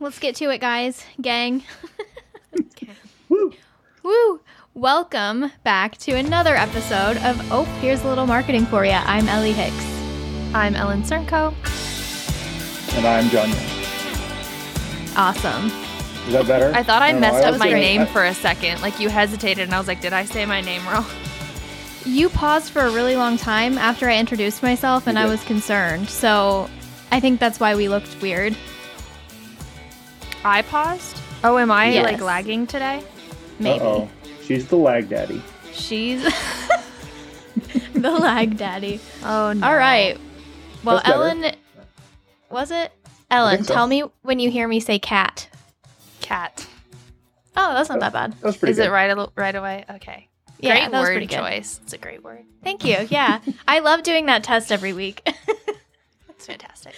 let's get to it, guys, gang. Woo! Woo! Welcome back to another episode of Oh, here's a little marketing for you. I'm Elli Hicks. I'm Ellen Cernko. And I'm John. Awesome. Is that better? I thought I, don't know, messed up my gonna- name for a second. Like you hesitated, and I was like, "Did I say my name wrong?" You paused for a really long time after I introduced myself, and I was concerned. So I think that's why we looked weird. I paused. Oh, am I Yes. like lagging today? Maybe. Uh-oh. She's the lag daddy. She's the lag daddy. Oh no! All right. Well, That's better. Ellen, was it? Ellen, so. tell me when you hear me say cat. cat. Oh, that's not that bad. That was pretty Is good. it right right away? Okay. Yeah, great that was word pretty good. choice. It's a great word. Thank you. Yeah, I love doing that test every week. It's fantastic.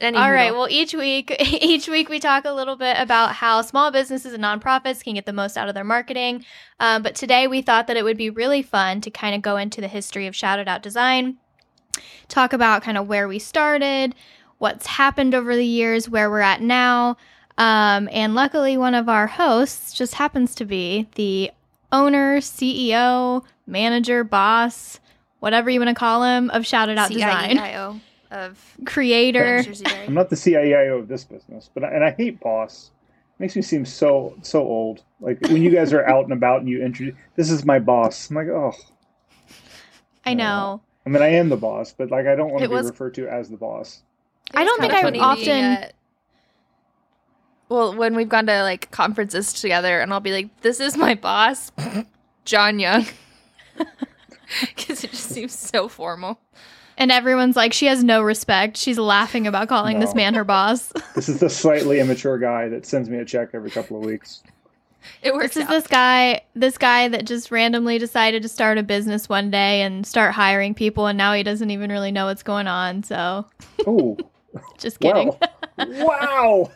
Anywho, All right. Well, each week, each week we talk a little bit about how small businesses and nonprofits can get the most out of their marketing. Um, but today we thought that it would be really fun to kind of go into the history of shout It Out Design, talk about kind of where we started, what's happened over the years, where we're at now. Um, and luckily, one of our hosts just happens to be the owner, CEO, manager, boss, whatever you want to call him, of Shout It Out Design, CIEIO of creator. I'm not the CIEIO of this business, but and I hate boss. Makes me seem so so old. Like when you guys are out and about and you introduce, this is my boss. I'm like, oh. I know. I mean, I am the boss, but like I don't want to be was- referred to as the boss. I don't think I funny being often- at- well, when we've gone to like conferences together, and I'll be like, "This is my boss, John Young," because it just seems so formal. And everyone's like, she has no respect. She's laughing about calling this man her boss. This is the slightly immature guy that sends me a check every couple of weeks. It works this is out. this guy, this guy that just randomly decided to start a business one day and start hiring people, and now he doesn't even really know what's going on. So, Oh, just kidding. wow, wow.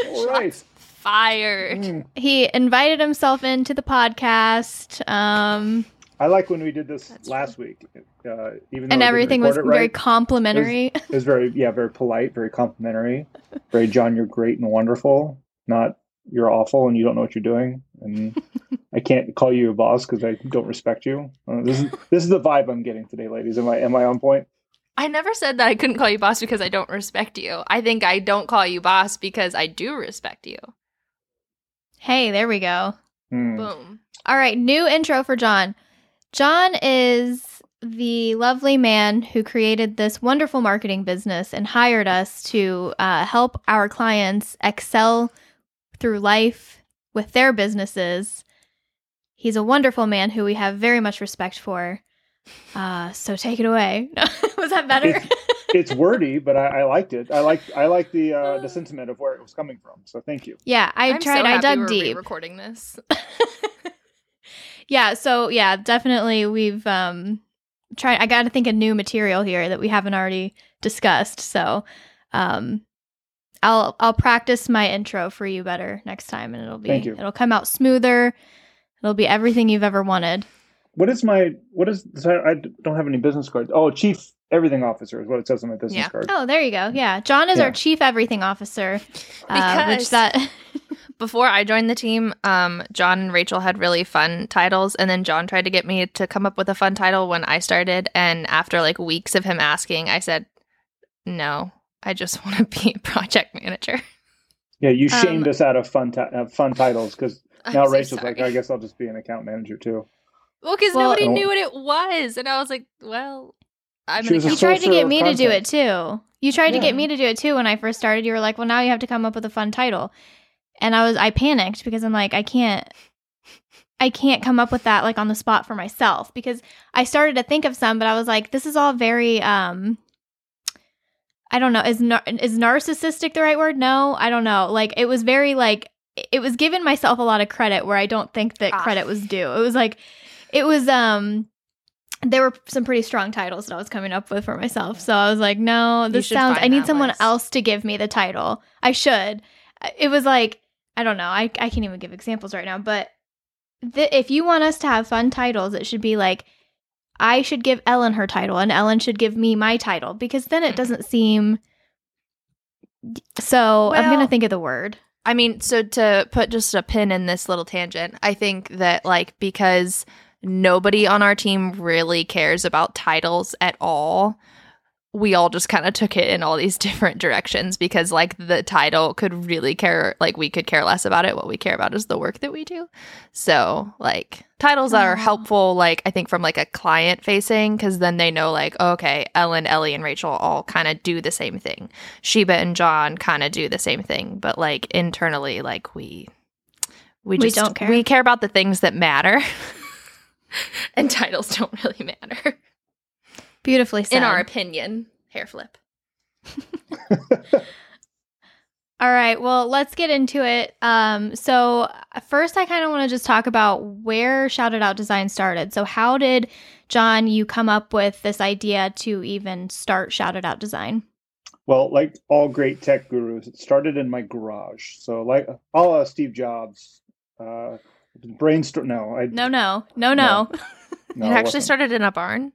All right. Fired. Mm. He invited himself into the podcast, um, I like when we did this That's last week. Uh, even though and everything was very right, complimentary. It was very, yeah, very polite, very complimentary. Very, John, you're great and wonderful. Not you're awful and you don't know what you're doing. And I can't call you a boss because I don't respect you. Uh, this is this is the vibe I'm getting today, ladies. Am I am I on point? I never said that I couldn't call you boss because I don't respect you. I think I don't call you boss because I do respect you. hey, there we go. Hmm. Boom. All right, new intro for John. John is the lovely man who created this wonderful marketing business and hired us to uh, help our clients excel through life with their businesses. He's a wonderful man who we have very much respect for. Uh, so take it away. Was that better? It's, it's wordy, but I, I liked it. I like I like the uh, the sentiment of where it was coming from. So thank you. yeah, I I'm tried. So I happy dug we're deep. Recording this. yeah so yeah definitely we've um tried i gotta think of new material here that we haven't already discussed so um i'll i'll practice my intro for you better next time and it'll be Thank you. it'll come out smoother it'll be everything you've ever wanted What is my what is I don't have any business cards. Oh, chief everything officer is what it says on my business Yeah. card. oh there you go yeah john is Yeah. our chief everything officer uh, which Because- that Before I joined the team, um, John and Rachel had really fun titles, and then John tried to get me to come up with a fun title when I started. And after like weeks of him asking, I said, "No, I just want to be a project manager." Yeah, you Um, shamed us out of fun ti- uh, fun titles because I'm now so Rachel's sorry. like, I guess I'll just be an account manager too. well, because Well- nobody knew what it was, and I was like, "Well, I'm She an was you tried to get of me to do it too you tried to get me to do it too when i first started you were like well now you have to come up with a fun title and i was i panicked because i'm like i can't i can't come up with that like on the spot for myself because i started to think of some but i was like this is all very um i don't know is nar- is narcissistic the right word no i don't know like it was very like it was giving myself a lot of credit where i don't think that Ah. credit was due it was like it was um there were some pretty strong titles that I was coming up with for myself. So I was like, no, this sounds I need someone list. else to give me the title. I should. It was like I don't know. I I can't even give examples right now, but th- if you want us to have fun titles, it should be like I should give Ellen her title and Ellen should give me my title because then it doesn't mm-hmm. seem So I'm gonna think of the word. I mean, so to put just a pin in this little tangent, I think that like because nobody on our team really cares about titles at all, we all just kind of took it in all these different directions because like the title could really care like we could care less about it. What we care about is the work that we do. So like titles are Aw. helpful like I think from like a client facing cuz then they know like okay, Ellen, Elli and Rachel all kind of do the same thing. Sheba and John kind of do the same thing, but like internally, like we we We just don't care. we care about the things that matter, and titles don't really matter Beautifully said. in our opinion. Hair flip. All right. Well, let's get into it. Um, so first, I kind of want to just talk about where Shout It Out Design started. So, how did John you come up with this idea to even start Shout It Out Design? Well, like all great tech gurus, it started in my garage. So, like all uh, Steve Jobs, uh, brainstorm. No, I No, no, no, no. no, it it actually wasn't. started in a barn.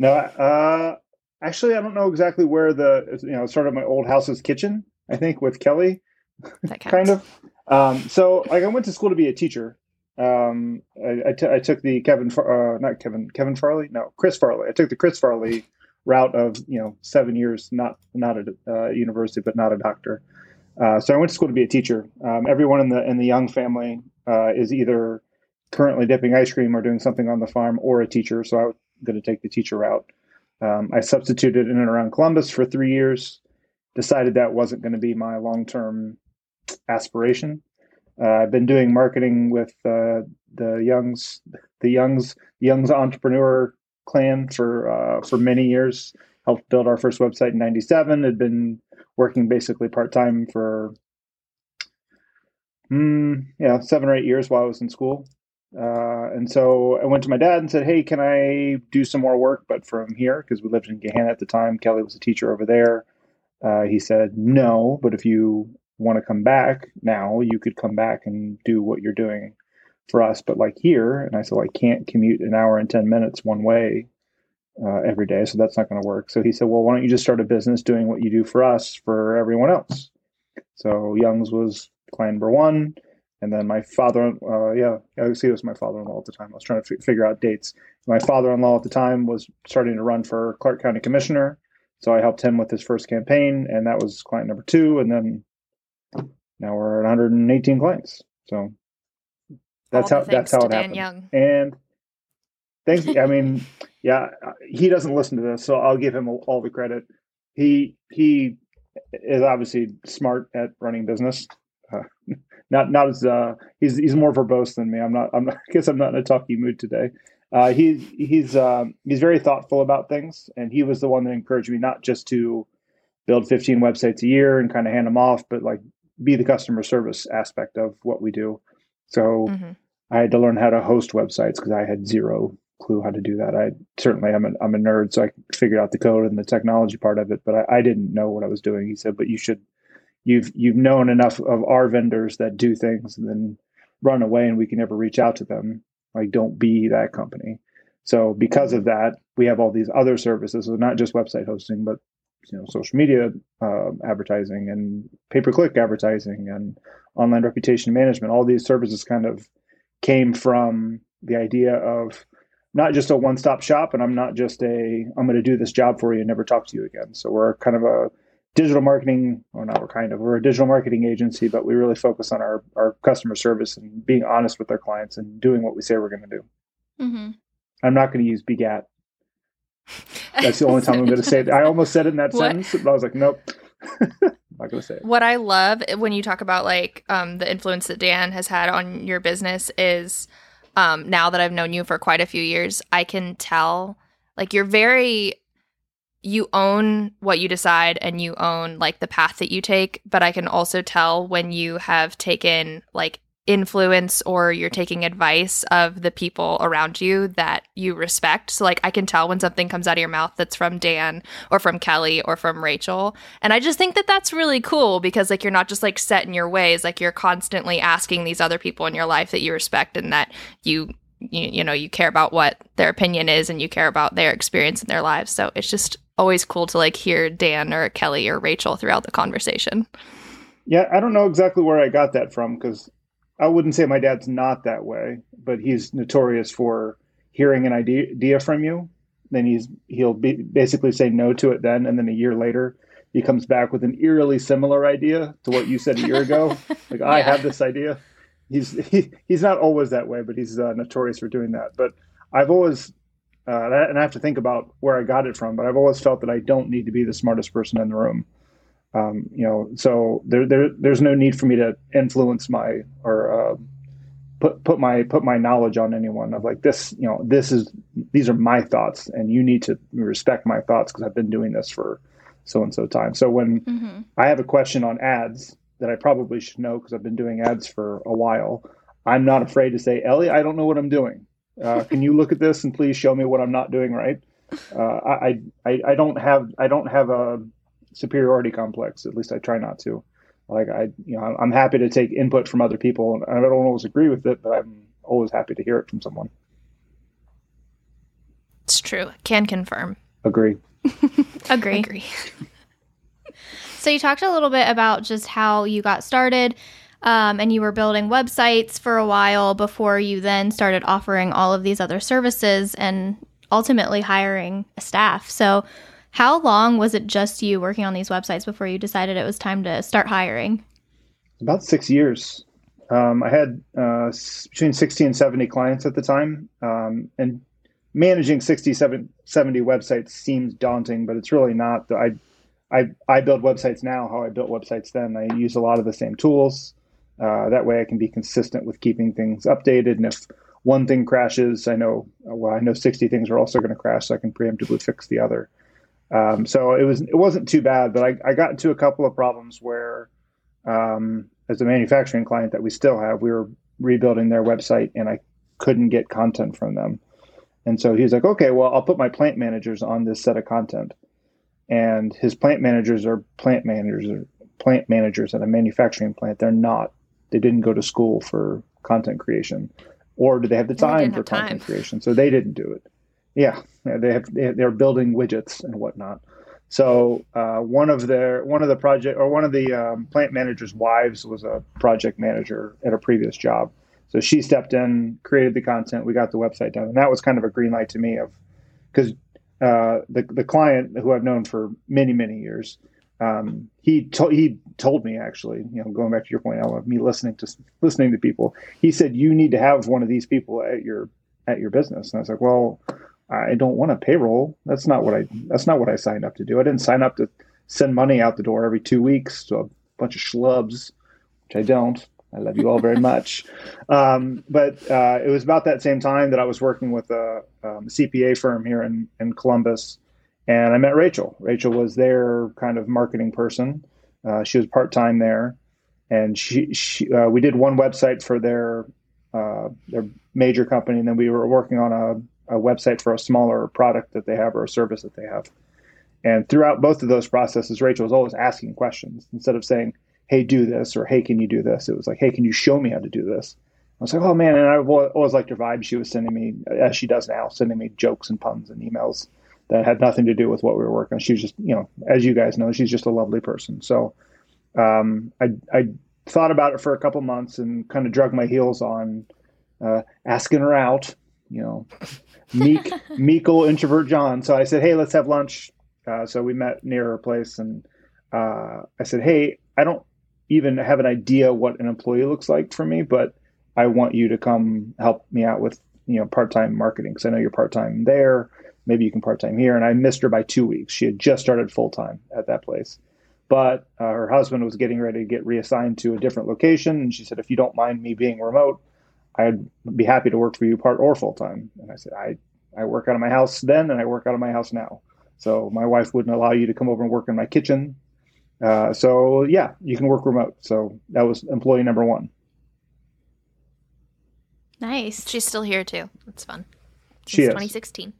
No, uh, actually, I don't know exactly where the you know it started. My old house's kitchen, I think, with Kelly. Kind of. Um, so, like, I went to school to be a teacher. Um, I, I, t- I took the Kevin, Far- uh, not Kevin, Kevin Farley, no, Chris Farley. I took the Chris Farley route of you know seven years, not not at uh, university, but not a doctor. Uh, so I went to school to be a teacher. Um, everyone in the in the Young family uh, is either currently dipping ice cream or doing something on the farm or a teacher. So I going to take the teacher route. Um, I substituted in and around Columbus for three years. Decided that wasn't going to be my long term aspiration. Uh, I've been doing marketing with uh, the Youngs, the Youngs, Youngs entrepreneur clan for uh, for many years. Helped build our first website in '97. Had been working basically part time for, mm, yeah, seven or eight years while I was in school. Uh, and so I went to my dad and said, "Hey, can I do some more work, but from here?" Because we lived in Gahanna at the time. Kelly was a teacher over there. Uh, he said, "No, but if you want to come back now, you could come back and do what you're doing for us. But like here, and I said, well, I can't commute an hour and 10 minutes one way uh, every day. So that's not going to work. So he said, well, why don't you just start a business doing what you do for us for everyone else? So Young's was client number one. And then my father, uh, yeah, I see it was my father-in-law at the time. I was trying to f- figure out dates. My father-in-law at the time was starting to run for Clark County Commissioner. So I helped him with his first campaign, and that was client number two. And then now we're at 118 clients. So that's All how that's how it happened. Young. And thanks. I mean, yeah, he doesn't listen to this, so I'll give him all the credit. He he is obviously smart at running business. Uh, not not as uh, he's he's more verbose than me. I'm not. I'm not, I guess I'm not in a talky mood today. Uh, he's he's um, he's very thoughtful about things, and he was the one that encouraged me not just to build 15 websites a year and kind of hand them off, but like be the customer service aspect of what we do. So Mhm. I had to learn how to host websites because I had zero clue how to do that. I certainly I'm a, I'm a nerd, so I figured out the code and the technology part of it, but I, I didn't know what I was doing. He said, "But you should, you've you've known enough of our vendors that do things and then run away, and we can never reach out to them. Like, don't be that company." So because of that, we have all these other services, so not just website hosting, but you know, social media uh, advertising and pay per click advertising and online reputation management. All these services kind of came from the idea of not just a one stop shop, and I'm not just a I'm going to do this job for you and never talk to you again. So we're kind of a digital marketing, or not, we're kind of we're a digital marketing agency, but we really focus on our our customer service and being honest with our clients and doing what we say we're going to do. Mm-hmm. I'm not going to use begat. That's the only time I'm going to say it. I almost said it in that What? sentence, but I was like, nope, I'm not going to say it. What I love when you talk about like um, the influence that Dan has had on your business is um, now that I've known you for quite a few years, I can tell like you're very you own what you decide and you own like the path that you take, but I can also tell when you have taken like influence or you're taking advice of the people around you that you respect. So like I can tell when something comes out of your mouth that's from Dan or from Kelly or from Rachel. And I just think that that's really cool because like you're not just like set in your ways, like you're constantly asking these other people in your life that you respect and that you you, you know you care about what their opinion is and you care about their experience in their lives. So it's just always cool to like hear Dan or Kelly or Rachel throughout the conversation. Yeah, I don't know exactly where I got that from because I wouldn't say my dad's not that way, but he's notorious for hearing an idea from you. Then he's he'll be basically say no to it then, and then a year later he comes back with an eerily similar idea to what you said a year ago. Like I have this idea. He's he, he's not always that way, but he's uh, notorious for doing that. But I've always uh, and I have to think about where I got it from. But I've always felt that I don't need to be the smartest person in the room. Um, you know, so there, there there's no need for me to influence my or uh, put put my put my knowledge on anyone of like this. You know, this is these are my thoughts, and you need to respect my thoughts because I've been doing this for so and so time. So when mm-hmm. I have a question on ads that I probably should know because I've been doing ads for a while, I'm not afraid to say, Elli, I don't know what I'm doing. Uh, can you look at this and please show me what I'm not doing right? Uh, I, I I don't have I don't have a superiority complex. At least I try not to. Like I you know I'm happy to take input from other people, and I don't always agree with it, but I'm always happy to hear it from someone. It's true. Can confirm. Agree. Agree. Agree. so you talked a little bit about just how you got started. Um, and you were building websites for a while before you then started offering all of these other services and ultimately hiring a staff. So, how long was it just you working on these websites before you decided it was time to start hiring? About six years. Um, I had uh, between 60 and 70 clients at the time. Um, and managing 60, 70 websites seems daunting, but it's really not. I, I, I build websites now how I built websites then. I use a lot of the same tools. Uh, that way I can be consistent with keeping things updated. And if one thing crashes, I know, well, I know 60 things are also going to crash, so I can preemptively fix the other. Um, so it was, it wasn't too bad, but I, I got into a couple of problems where, um, as a manufacturing client that we still have, we were rebuilding their website and I couldn't get content from them. And so he's like, okay, well, I'll put my plant managers on this set of content. And his plant managers are plant managers, plant managers at a manufacturing plant. They're not. They didn't go to school for content creation, or do they have the time for content time. creation? So they didn't do it. Yeah, they have. They're building widgets and whatnot. So uh, one of their one of the project or one of the um, plant managers' wives was a project manager at a previous job, so she stepped in, created the content, we got the website done, and that was kind of a green light to me of because uh, the the client who I've known for many many years, um, he told he told me actually, you know, going back to your point, of me listening to listening to people, he said you need to have one of these people at your at your business, and I was like, well, I don't want a payroll. That's not what I that's not what I signed up to do. I didn't sign up to send money out the door every two weeks to a bunch of schlubs, which I don't. I love you all very much. Um, but uh, it was about that same time that I was working with a, um, CPA firm here in, in Columbus, and I met Rachel. Rachel was their kind of marketing person. Uh, she was part time there, and she, she uh, we did one website for their uh, their major company, and then we were working on a, a website for a smaller product that they have or a service that they have. And throughout both of those processes, Rachel was always asking questions instead of saying, hey, do this, or hey, can you do this? It was like, hey, can you show me how to do this? I was like, oh man, and I always liked her vibe. She was sending me, as she does now, sending me jokes and puns and emails that had nothing to do with what we were working on. She was just, you know, as you guys know, she's just a lovely person. So um, I, I thought about it for a couple months and kind of drug my heels on uh, asking her out, you know, meek, meekle introvert John. So I said, hey, let's have lunch. Uh, so we met near her place and uh, I said, hey, I don't even have an idea what an employee looks like for me, but I want you to come help me out with you know part-time marketing because I know you're part-time there. Maybe you can part-time here. And I missed her by two weeks. She had just started full-time at that place, but uh, her husband was getting ready to get reassigned to a different location, and she said, "If you don't mind me being remote, I'd be happy to work for you part or full-time." And I said, "I I work out of my house then, and I work out of my house now." So my wife wouldn't allow you to come over and work in my kitchen uh, so yeah, you can work remote. So that was employee number one. Nice. She's still here too. That's fun. Since she is. 2016.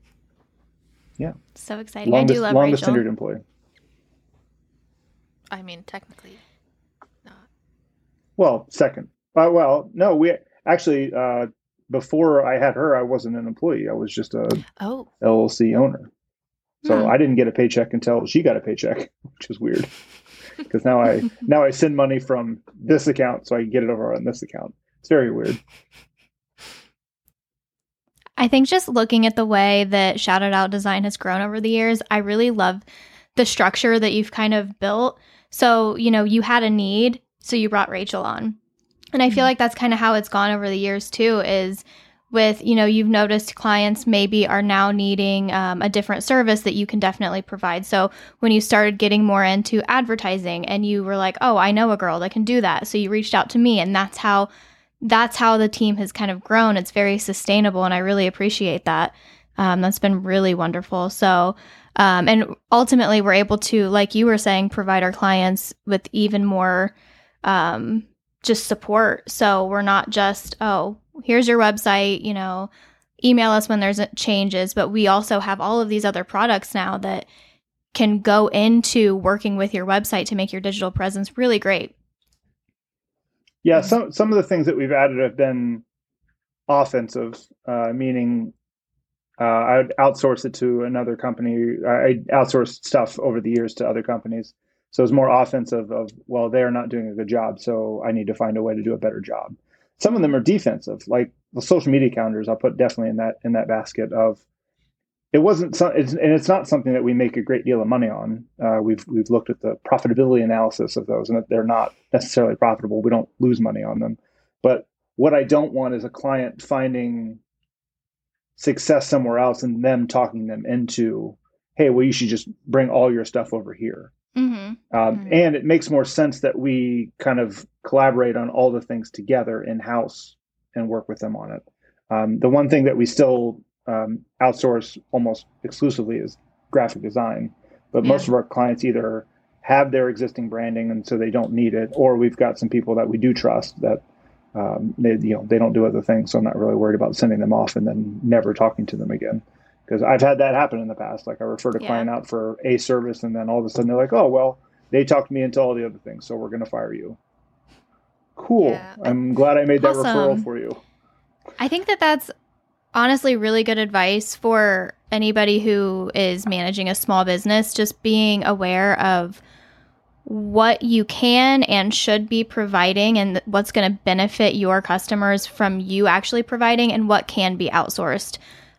Yeah. So exciting. Longest, I do love longest Rachel. tenured employee. I mean, technically not. Well, second. Uh, well, no, we actually uh, before I had her, I wasn't an employee. I was just a oh LLC owner. So Hmm. I didn't get a paycheck until she got a paycheck, which is weird. Because now I now I send money from this account so I can get it over on this account. It's very weird. I think just looking at the way that Shout It Out Design has grown over the years, I really love the structure that you've kind of built. So, you know, you had a need, so you brought Rachel on. And I feel Mhm. like that's kind of how it's gone over the years too, is with, you know, you've noticed clients maybe are now needing um, a different service that you can definitely provide. So when you started getting more into advertising and you were like, oh, I know a girl that can do that. So you reached out to me and that's how that's how the team has kind of grown. It's very sustainable, and I really appreciate that. Um, that's been really wonderful. So, um, and ultimately, we're able to, like you were saying, provide our clients with even more um, just support. So we're not just, oh, here's your website, you know, email us when there's changes, but we also have all of these other products now that can go into working with your website to make your digital presence really great. Yeah, some some of the things that we've added have been offensive, uh, meaning uh, I would outsource it to another company. I outsourced stuff over the years to other companies, so it's more offensive. Of well, they're not doing a good job, so I need to find a way to do a better job. Some of them are defensive, like the social media calendars. I'll put definitely in that in that basket of. It wasn't, some, it's, and it's not something that we make a great deal of money on. Uh, we've we've looked at the profitability analysis of those, and they're not necessarily profitable. We don't lose money on them, but what I don't want is a client finding success somewhere else and them talking them into, hey, well, you should just bring all your stuff over here. Mm-hmm. Um, Mhm. And it makes more sense that we kind of collaborate on all the things together in house and work with them on it. Um, the one thing that we still um, outsource almost exclusively is graphic design, but most of our clients either have their existing branding and so they don't need it, or we've got some people that we do trust that um, they you know they don't do other things. So I'm not really worried about sending them off and then never talking to them again. Because I've had that happen in the past. Like I referred a Yeah. client out for a service, and then all of a sudden they're like, "Oh well, they talked me into all the other things, so we're going to fire you." Cool. Yeah. I'm glad I made that referral for you. I think that that's honestly really good advice for anybody who is managing a small business, just being aware of what you can and should be providing and what's going to benefit your customers from you actually providing and what can be outsourced.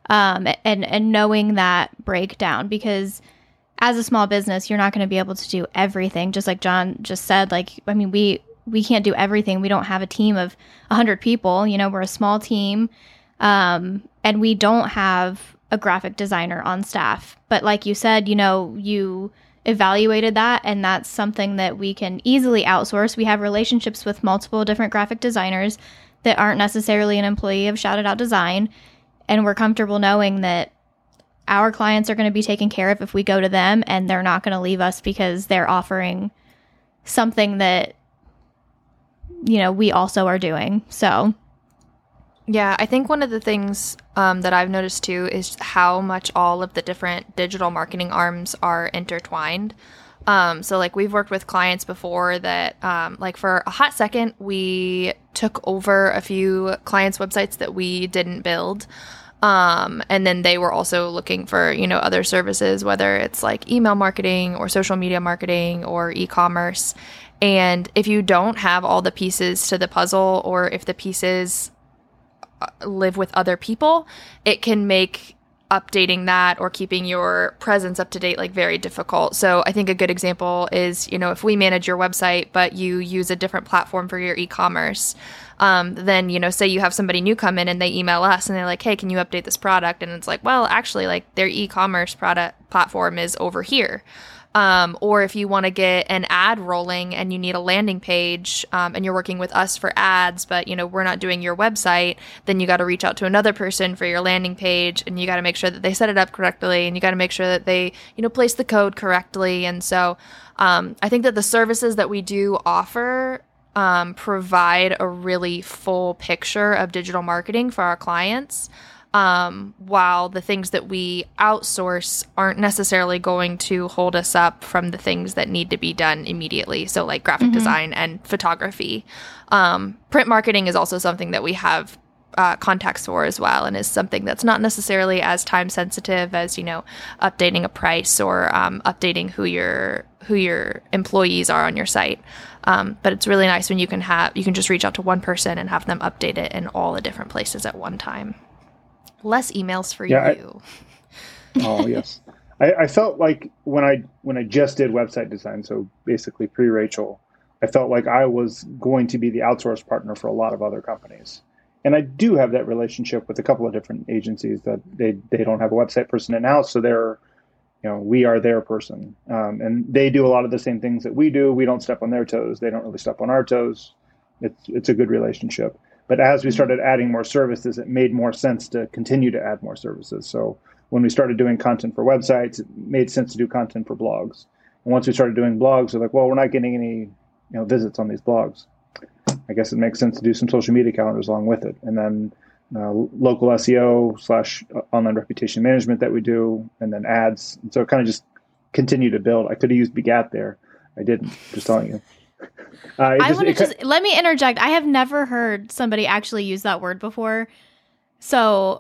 Um, and, and knowing that breakdown because as a small business, you're not going to be able to do everything. Just like John just said, like, I mean, we, we can't do everything. We don't have a team of 100 people. You know, we're a small team. Um, and we don't have a graphic designer on staff. But like you said, you know, you evaluated that, and that's something that we can easily outsource. We have relationships with multiple different graphic designers that aren't necessarily an employee of Shout It Out Design. And we're comfortable knowing that our clients are going to be taken care of if we go to them and they're not going to leave us because they're offering something that you know we also are doing so Yeah, I think one of the things um, that I've noticed too is how much all of the different digital marketing arms are intertwined. Um, so, like, we've worked with clients before that, um, like, for a hot second, we took over a few clients' websites that we didn't build. Um, and then they were also looking for, you know, other services, whether it's like email marketing or social media marketing or e commerce. And if you don't have all the pieces to the puzzle, or if the pieces live with other people, it can make updating that or keeping your presence up to date like very difficult. So I think a good example is, you know, if we manage your website but you use a different platform for your e-commerce, um, then you know, say you have somebody new come in and they email us and they're like, "Hey, can you update this product?" And it's like, "Well, actually, like their e-commerce product platform is over here." Um, or if you want to get an ad rolling and you need a landing page um, and you're working with us for ads, but you know we're not doing your website, then you got to reach out to another person for your landing page, and you got to make sure that they set it up correctly, and you got to make sure that they you know place the code correctly. And so um, I think that the services that we do offer um, provide a really full picture of digital marketing for our clients um, while the things that we outsource aren't necessarily going to hold us up from the things that need to be done immediately. So, like graphic Mhm. design and photography. Um, print marketing is also something that we have uh, contacts for as well, and is something that's not necessarily as time sensitive as you know updating a price or um, updating who your who your employees are on your site. Um, but it's really nice when you can have you can just reach out to one person and have them update it in all the different places at one time. Less emails for Yeah, I- you. oh yes. I, I felt like when i when i just did website design so basically pre rachel i felt like i was going to be the outsourced partner for a lot of other companies. And i do have that relationship with a couple of different agencies that they they don't have a website person in house so they're you know we are their person. Um, and they do a lot of the same things that we do. We don't step on their toes. They don't really step on our toes. It's it's a good relationship but as we started adding more services it made more sense to continue to add more services so when we started doing content for websites it made sense to do content for blogs and once we started doing blogs we're like well we're not getting any you know visits on these blogs i guess it makes sense to do some social media calendars along with it and then uh, local SEO slash online reputation management that we do, and then ads. And so it kind of just continued to build. I could have used Begat there. I didn't. Just telling you. Uh, I just- want to just let me interject. I have never heard somebody actually use that word before. So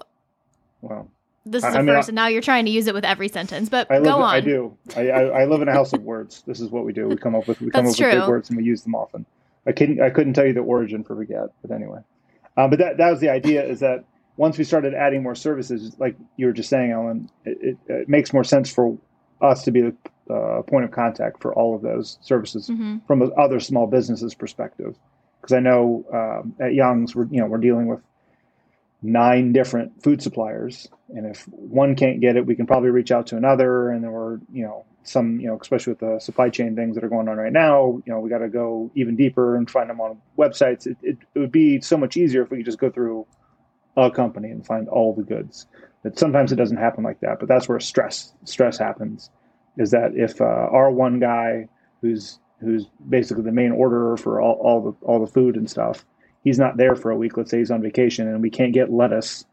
well, this I- is I a mean, first, I- and now you're trying to use it with every sentence. But I go on. I do. I, I, I live in a house of words. This is what we do. We come up with we come up with big words and we use them often. I couldn't I couldn't tell you the origin for Begat, but anyway. Uh, but that that was the idea. Is that once we started adding more services, like you were just saying, Ellen, it, it, it makes more sense for us to be the uh, point of contact for all of those services hmm from other small businesses perspective. Because i know um, at young's we're you know we're dealing with nine different food suppliers and if one can't get it we can probably reach out to another and then we're you know some you know especially with the supply chain things that are going on right now you know we got to go even deeper and find them on websites. It, it, it would be so much easier if we could just go through a company and find all the goods. But sometimes it doesn't happen like that but that's where stress stress happens is that if uh, our one guy who's who's basically the main orderer for all, all the all the food and stuff he's not there for a week. Let's say he's on vacation and we can't get lettuce.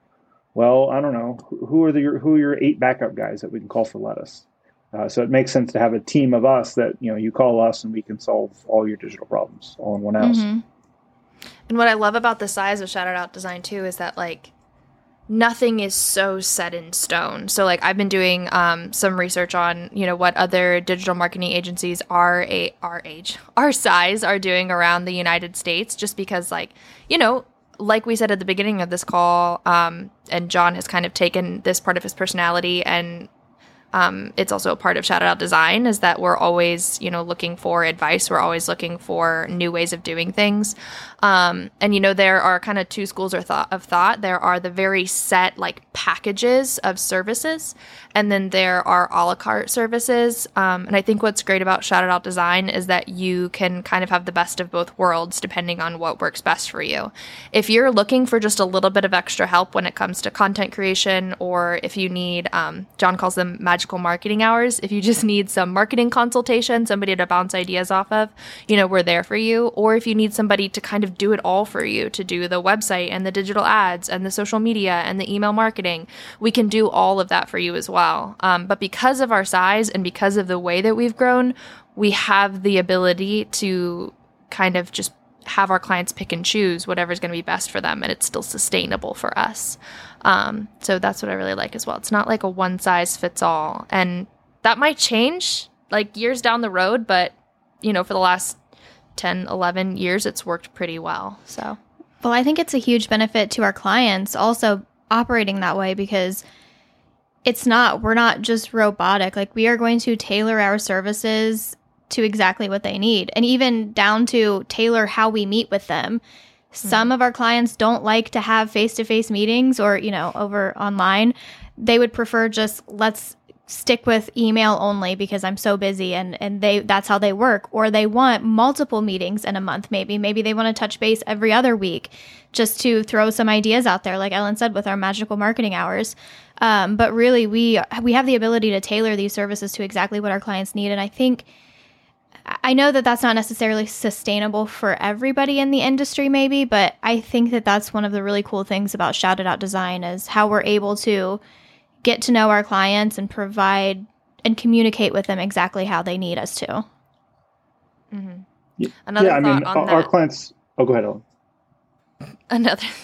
Well i don't know. Who are the who are your eight backup guys that we can call for lettuce? Uh, so it makes sense to have a team of us that you know you call us and we can solve all your digital problems all in one house. Hmm And what I love about the size of Shout Out Design too is that like nothing is so set in stone. So like I've been doing um, some research on you know what other digital marketing agencies our a our age our size are doing around the United States, just because like you know like we said at the beginning of this call, um, and John has kind of taken this part of his personality and um, it's also a part of shout out design is that we're always you know looking for advice. We're always looking for new ways of doing things. Um, and you know there are kind of two schools of thought, of thought. There are the very set like packages of services and then there are a la carte services. Um, and i think what's great about shout out design is that you can kind of have the best of both worlds depending on what works best for you. If you're looking for just a little bit of extra help when it comes to content creation or if you need um, john calls them magical marketing hours. If you just need some marketing consultation somebody to bounce ideas off of you know we're there for you. Or if you need somebody to kind of do it all for you to do the website and the digital ads and the social media and the email marketing we can do all of that for you as well. Um, but because of our size and because of the way that we've grown we have the ability to kind of just have our clients pick and choose whatever's going to be best for them and it's still sustainable for us um, so that's what i really like as well it's not like a one size fits all and that might change like years down the road but you know for the last 10 11 years it's worked pretty well so Well, I think it's a huge benefit to our clients also operating that way because it's not, we're not just robotic. Like, we are going to tailor our services to exactly what they need and even down to tailor how we meet with them. Some of our clients don't like to have face to face meetings or, you know, over online. They would prefer just let's stick with email only because I'm so busy and and they that's how they work. Or they want multiple meetings in a month maybe. Maybe they want to touch base every other week just to throw some ideas out there like Ellen said with our magical marketing hours. Um, but really we we have the ability to tailor these services to exactly what our clients need. And I think I know that that's not necessarily sustainable for everybody in the industry, maybe, but I think that that's one of the really cool things about shout It Out Design is how we're able to get to know our clients and provide and communicate with them exactly how they need us to. Mm-hmm. Yeah, another yeah, I thought mean, on our, that our clients. Oh, go ahead, Ellen. another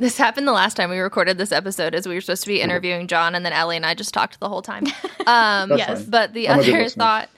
This happened the last time we recorded this episode, as we were supposed to be interviewing John, and then Elli and I just talked the whole time. Um, yes, fine. but the I'm a good other listener. thought,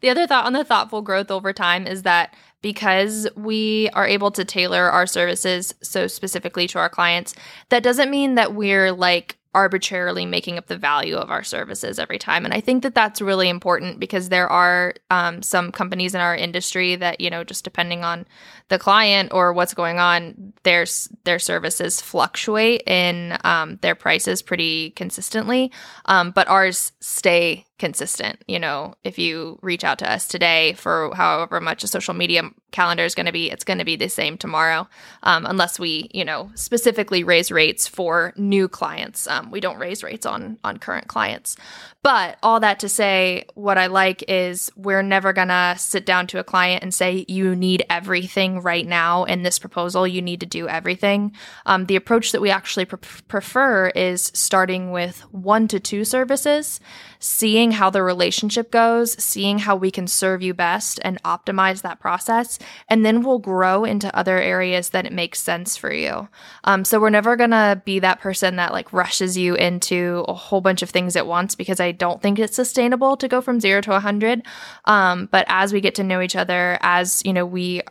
the other thought on the thoughtful growth over time is that because we are able to tailor our services so specifically to our clients, that doesn't mean that we're like arbitrarily making up the value of our services every time. And I think that that's really important because there are um, some companies in our industry that, you know, just depending on the client or what's going on, their their services fluctuate in um, their prices pretty consistently, um, but ours stay consistent. You know, if you reach out to us today for however much a social media calendar is going to be, it's going to be the same tomorrow, um, unless we, you know, specifically raise rates for new clients. Um, we don't raise rates on on current clients. But all that to say, what I like is we're never gonna sit down to a client and say, you need everything right now in this proposal, you need to do everything. Um, the approach that we actually pre- prefer is starting with one to two services, seeing how the relationship goes, seeing how we can serve you best and optimize that process. And then we'll grow into other areas that it makes sense for you. Um, so we're never gonna be that person that like rushes you into a whole bunch of things at once because I don't think it's sustainable to go from zero to a hundred. Um, but as we get to know each other, as you know, we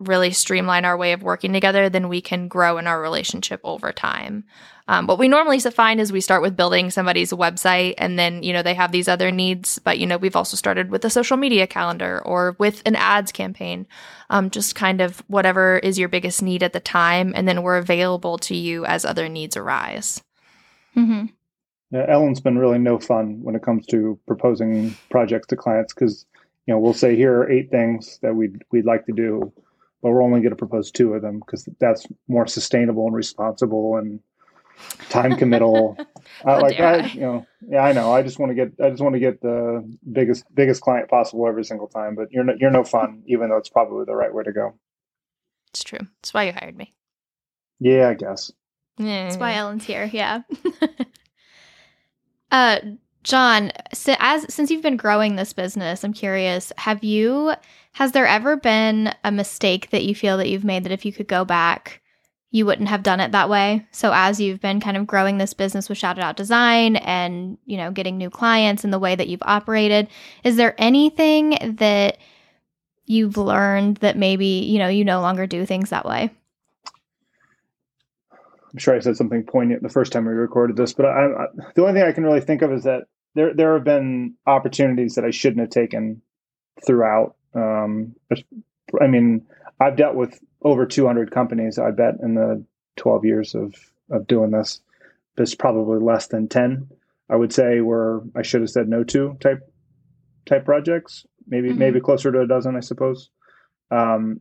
really streamline our way of working together, then we can grow in our relationship over time. Um, what we normally find is we start with building somebody's website and then, you know, they have these other needs. But, you know, we've also started with a social media calendar or with an ads campaign, um, just kind of whatever is your biggest need at the time. And then we're available to you as other needs arise. Mm-hmm. Yeah, Ellen's been really no fun when it comes to proposing projects to clients because you know we'll say here are eight things that we'd we'd like to do, but we're only going to propose two of them because that's more sustainable and responsible and time committal. I, How like dare I, I. you know, yeah, I know. I just want to get I just want to get the biggest biggest client possible every single time. But you're no, you're no fun, even though it's probably the right way to go. It's true. That's why you hired me. Yeah, I guess. That's why Ellen's here. Yeah. uh, John, si- as since you've been growing this business, I'm curious. Have you? Has there ever been a mistake that you feel that you've made that if you could go back, you wouldn't have done it that way? So as you've been kind of growing this business with Shout It Out Design and you know getting new clients and the way that you've operated, is there anything that you've learned that maybe you know you no longer do things that way? I'm sure I said something poignant the first time we recorded this, but I, I, the only thing I can really think of is that there there have been opportunities that I shouldn't have taken throughout. Um, I mean, I've dealt with over 200 companies. I bet in the 12 years of of doing this, there's probably less than 10. I would say where I should have said no to type type projects. Maybe Mhm. maybe closer to a dozen, I suppose. Um,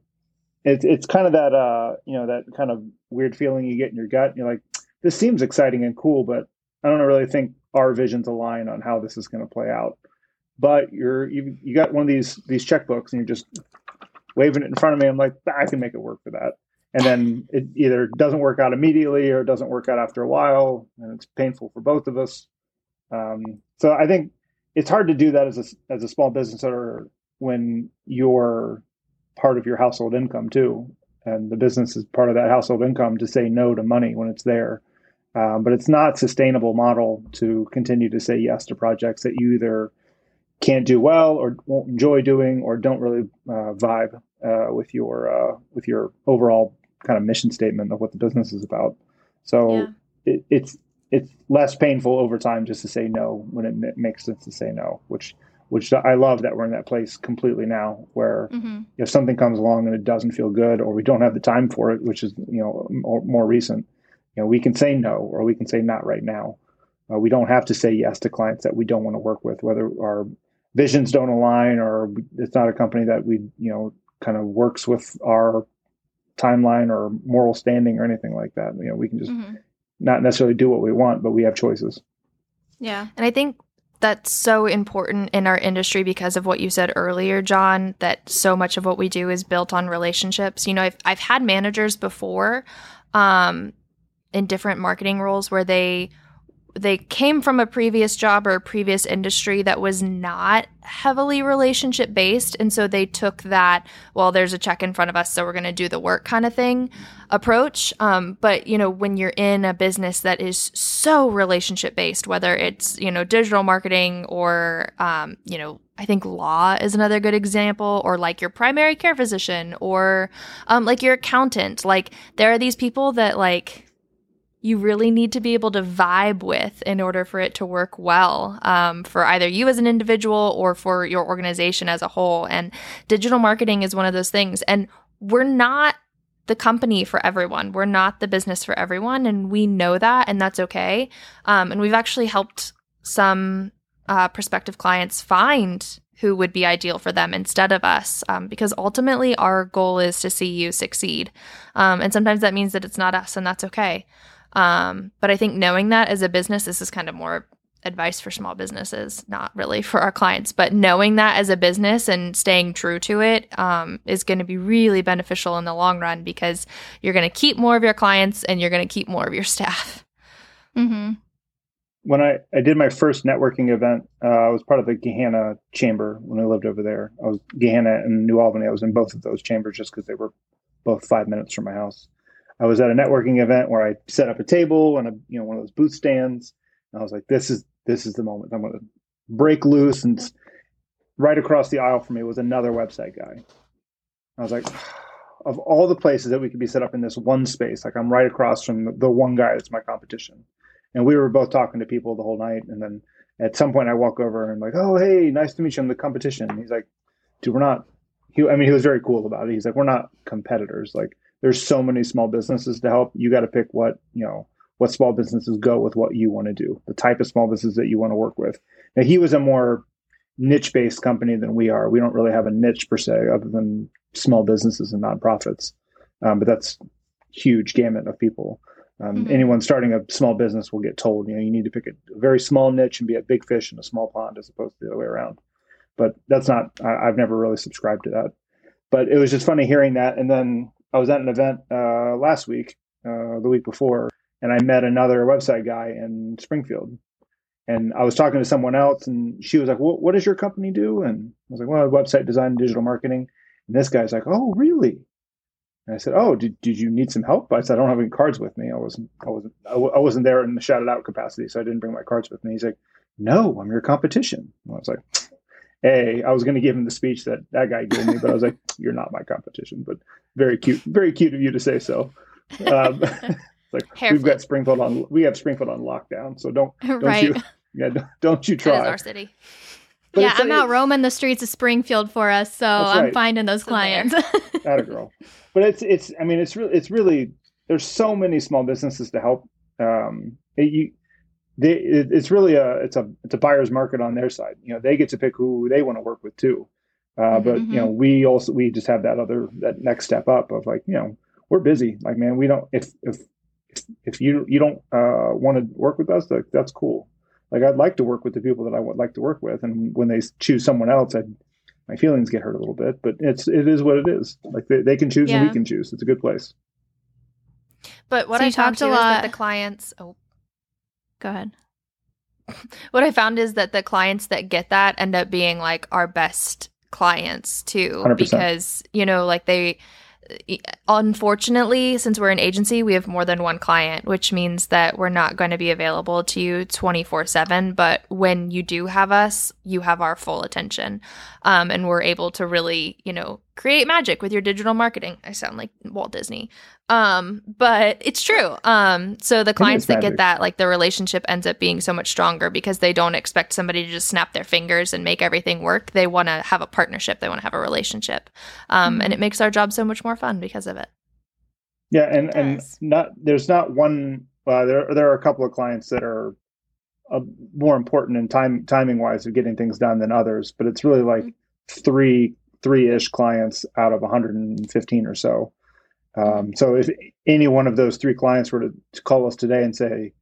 it's it's kind of that uh you know that kind of weird feeling you get in your gut. You're like, this seems exciting and cool, but I don't really think our visions align on how this is going to play out. But you're you you got one of these these checkbooks and you're just waving it in front of me. I'm like, "Ah, I can make it work for that. And then it either doesn't work out immediately or it doesn't work out after a while, and it's painful for both of us. Um, so I think it's hard to do that as a as a small business owner when you're part of your household income too, and the business is part of that household income to say no to money when it's there. Um, but it's not sustainable model to continue to say yes to projects that you either can't do well or won't enjoy doing or don't really uh, vibe uh, with your uh, with your overall kind of mission statement of what the business is about. So Yeah. it, it's it's less painful over time just to say no when it ma- makes sense to say no, which which I love that we're in that place completely now where Mm-hmm. if something comes along and it doesn't feel good or we don't have the time for it, which is you know more, more recent, you know we can say no or we can say not right now. Uh, we don't have to say yes to clients that we don't want to work with, whether our visions don't align or it's not a company that we you know kind of works with our timeline or moral standing or anything like that. You know we can just Mm-hmm. not necessarily do what we want, but we have choices. Yeah. And I think that's so important in our industry because of what you said earlier, John, that so much of what we do is built on relationships. You know, I've, I've had managers before um, in different marketing roles where they they came from a previous job or a previous industry that was not heavily relationship based and so they took that well there's a check in front of us so we're going to do the work kind of thing approach um, but you know when you're in a business that is so relationship based whether it's you know digital marketing or um, you know I think law is another good example, or like your primary care physician, or um, like your accountant. Like, there are these people that, like, you really need to be able to vibe with in order for it to work well um, for either you as an individual or for your organization as a whole. And digital marketing is one of those things. And we're not the company for everyone. We're not the business for everyone. And we know that, and that's okay. Um, and we've actually helped some uh, prospective clients find who would be ideal for them instead of us um, because ultimately our goal is to see you succeed um, and sometimes that means that it's not us and that's okay um, but I think knowing that as a business, this is kind of more advice for small businesses, not really for our clients, but knowing that as a business and staying true to it um, is going to be really beneficial in the long run because you're going to keep more of your clients and you're going to keep more of your staff. Mm-hmm. When I, I did my first networking event, uh, I was part of the Gahanna chamber when I lived over there. I was Gahanna and New Albany. I was in both of those chambers just because they were both five minutes from my house. I was at a networking event where I set up a table and a you know one of those booth stands. And I was like, this is this is the moment. I'm going to break loose. And right across the aisle from me was another website guy. I was like, of all the places that we could be set up in this one space, like I'm right across from the one guy that's my competition. And we were both talking to people the whole night. And then at some point I walk over and I'm like, oh, hey, nice to meet you. I'm the competition. And he's like, dude, we're not, he, I mean, he was very cool about it. He's like, we're not competitors. Like, there's so many small businesses to help. You got to pick what, you know, what small businesses go with what you want to do, the type of small business that you want to work with. Now, he was a more niche based company than we are. We don't really have a niche per se, other than small businesses and nonprofits. Um, but that's huge gamut of people. Um, mm-hmm. Anyone starting a small business will get told, you know, you need to pick a very small niche and be a big fish in a small pond as opposed to the other way around. But that's not, I, I've never really subscribed to that. But it was just funny hearing that. And then I was at an event uh, last week, uh, the week before, and I met another website guy in Springfield. And I was talking to someone else, and she was like, well, "What does your company do?" And I was like, "Well, website design and digital marketing." And this guy's like, "Oh, really?" And I said, "Oh, did, did you need some help?" I said, "I don't have any cards with me. I wasn't I wasn't I wasn't there in the Shout It Out capacity, so I didn't bring my cards with me." He's like, "No, I'm your competition." And I was like, "Hey, I was going to give him the speech that that guy gave me, but I was like, you're not my competition." But very cute, very cute of you to say so. Um, like we've got Springfield on, we have Springfield on lockdown, so don't don't right. you, yeah, don't, don't you try. our city. But yeah, I'm out roaming the streets of Springfield for us, so I'm finding those clients. That a girl. But it's it's I mean it's really it's really there's so many small businesses to help. Um, it, you, they, it, it's really a it's a it's a buyer's market on their side. You know, they get to pick who they want to work with too. Uh, but mm-hmm. you know, we also we just have that other that next step up of like you know we're busy. Like man, we don't if if if, if you you don't uh, want to work with us, like that's cool. Like I'd like to work with the people that I would like to work with, and when they choose someone else, I my feelings get hurt a little bit. But it's it is what it is. Like they, they can choose yeah. and we can choose. It's a good place. But what so I talked to a lot. that the clients. Oh, go ahead. What I found is that the clients that get that end up being like our best clients too 100%. because you know like they unfortunately since we're an agency we have more than one client which means that we're not going to be available to you 24/7 but when you do have us you have our full attention um, and we're able to really you know create magic with your digital marketing i sound like walt disney um, but it's true. Um, so the clients that get that, like the relationship ends up being so much stronger because they don't expect somebody to just snap their fingers and make everything work. They want to have a partnership. They want to have a relationship. Um, mm-hmm. and it makes our job so much more fun because of it. Yeah. And, and not, there's not one, uh, there, there are a couple of clients that are uh, more important in time, timing wise of getting things done than others, but it's really like mm-hmm. three, three ish clients out of 115 or so um, so if any one of those three clients were to, to, call us today and say,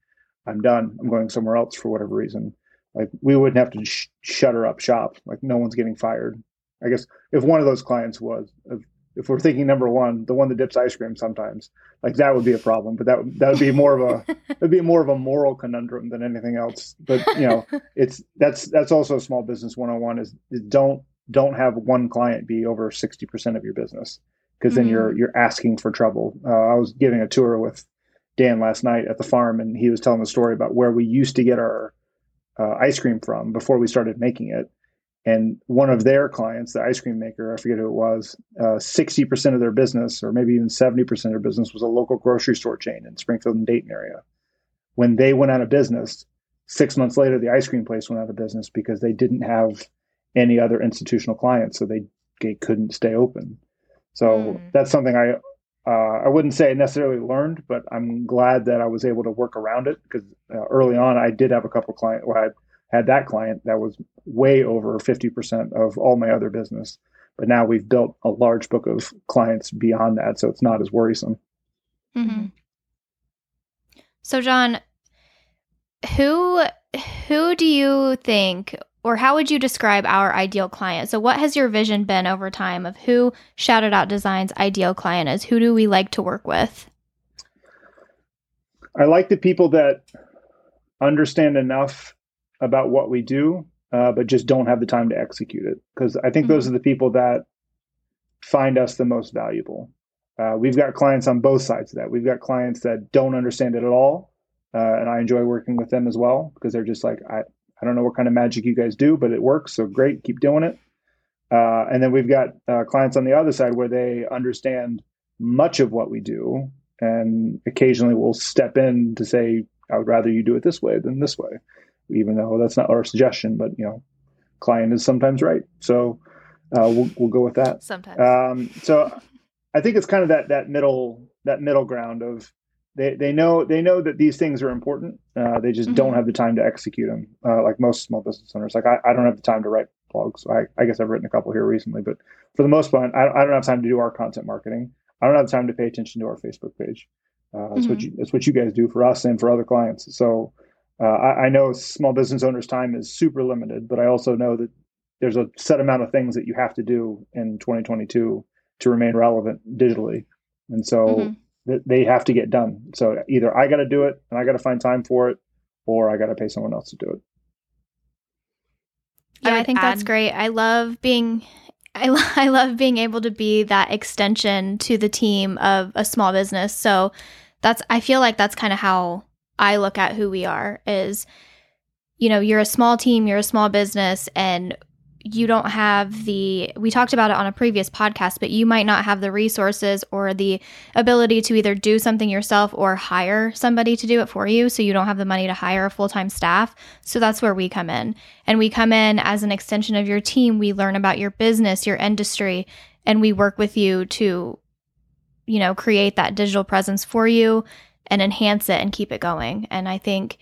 "I'm done. I'm going somewhere else for whatever reason," like we wouldn't have to sh- shutter up shop. Like no one's getting fired. I guess if one of those clients was, if, if we're thinking number one, the one that dips ice cream sometimes, like that would be a problem. But that that would be more of a would be more of a moral conundrum than anything else. But you know, it's that's that's also a small business one on one is, is don't don't have one client be over sixty percent of your business because then mm-hmm. you're you're asking for trouble. Uh, I was giving a tour with Dan last night at the farm, and he was telling the story about where we used to get our uh, ice cream from before we started making it. And one of their clients, the ice cream maker, I forget who it was, uh, 60% of their business, or maybe even 70% of their business, was a local grocery store chain in Springfield and Dayton area. When they went out of business, six months later, the ice cream place went out of business because they didn't have any other institutional clients, so they, they couldn't stay open. So mm. that's something I uh, I wouldn't say I necessarily learned, but I'm glad that I was able to work around it because uh, early on I did have a couple clients Well, I had that client that was way over 50% of all my other business. But now we've built a large book of clients beyond that, so it's not as worrisome. Mm-hmm. So, John, who who do you think or how would you describe our ideal client? So, what has your vision been over time of who Shout It Out Design's ideal client is? Who do we like to work with? I like the people that understand enough about what we do, uh, but just don't have the time to execute it. Because I think mm-hmm. those are the people that find us the most valuable. Uh, we've got clients on both sides of that. We've got clients that don't understand it at all, uh, and I enjoy working with them as well because they're just like, I, I don't know what kind of magic you guys do, but it works. So great, keep doing it. Uh, and then we've got uh, clients on the other side where they understand much of what we do, and occasionally we'll step in to say, "I would rather you do it this way than this way," even though that's not our suggestion. But you know, client is sometimes right, so uh, we'll we'll go with that. Sometimes. Um, so I think it's kind of that that middle that middle ground of they they know they know that these things are important. Uh, they just mm-hmm. don't have the time to execute them. Uh, like most small business owners, like I, I don't have the time to write blogs. I, I guess I've written a couple here recently, but for the most part, I, I don't have time to do our content marketing. I don't have time to pay attention to our Facebook page. Uh, that's mm-hmm. what you that's what you guys do for us and for other clients. So uh, I, I know small business owners' time is super limited, but I also know that there's a set amount of things that you have to do in 2022 to remain relevant digitally. And so mm-hmm they have to get done. So either I got to do it and I got to find time for it, or I got to pay someone else to do it. Yeah, I, I think add- that's great. I love being I, I love being able to be that extension to the team of a small business. So that's I feel like that's kind of how I look at who we are is you know, you're a small team, you're a small business and you don't have the we talked about it on a previous podcast but you might not have the resources or the ability to either do something yourself or hire somebody to do it for you. So you don't have the money to hire a full-time staff. So that's where we come in. And we come in as an extension of your team. We learn about your business your industry and we work with you to you know create that digital presence for you and enhance it and keep it going. And i think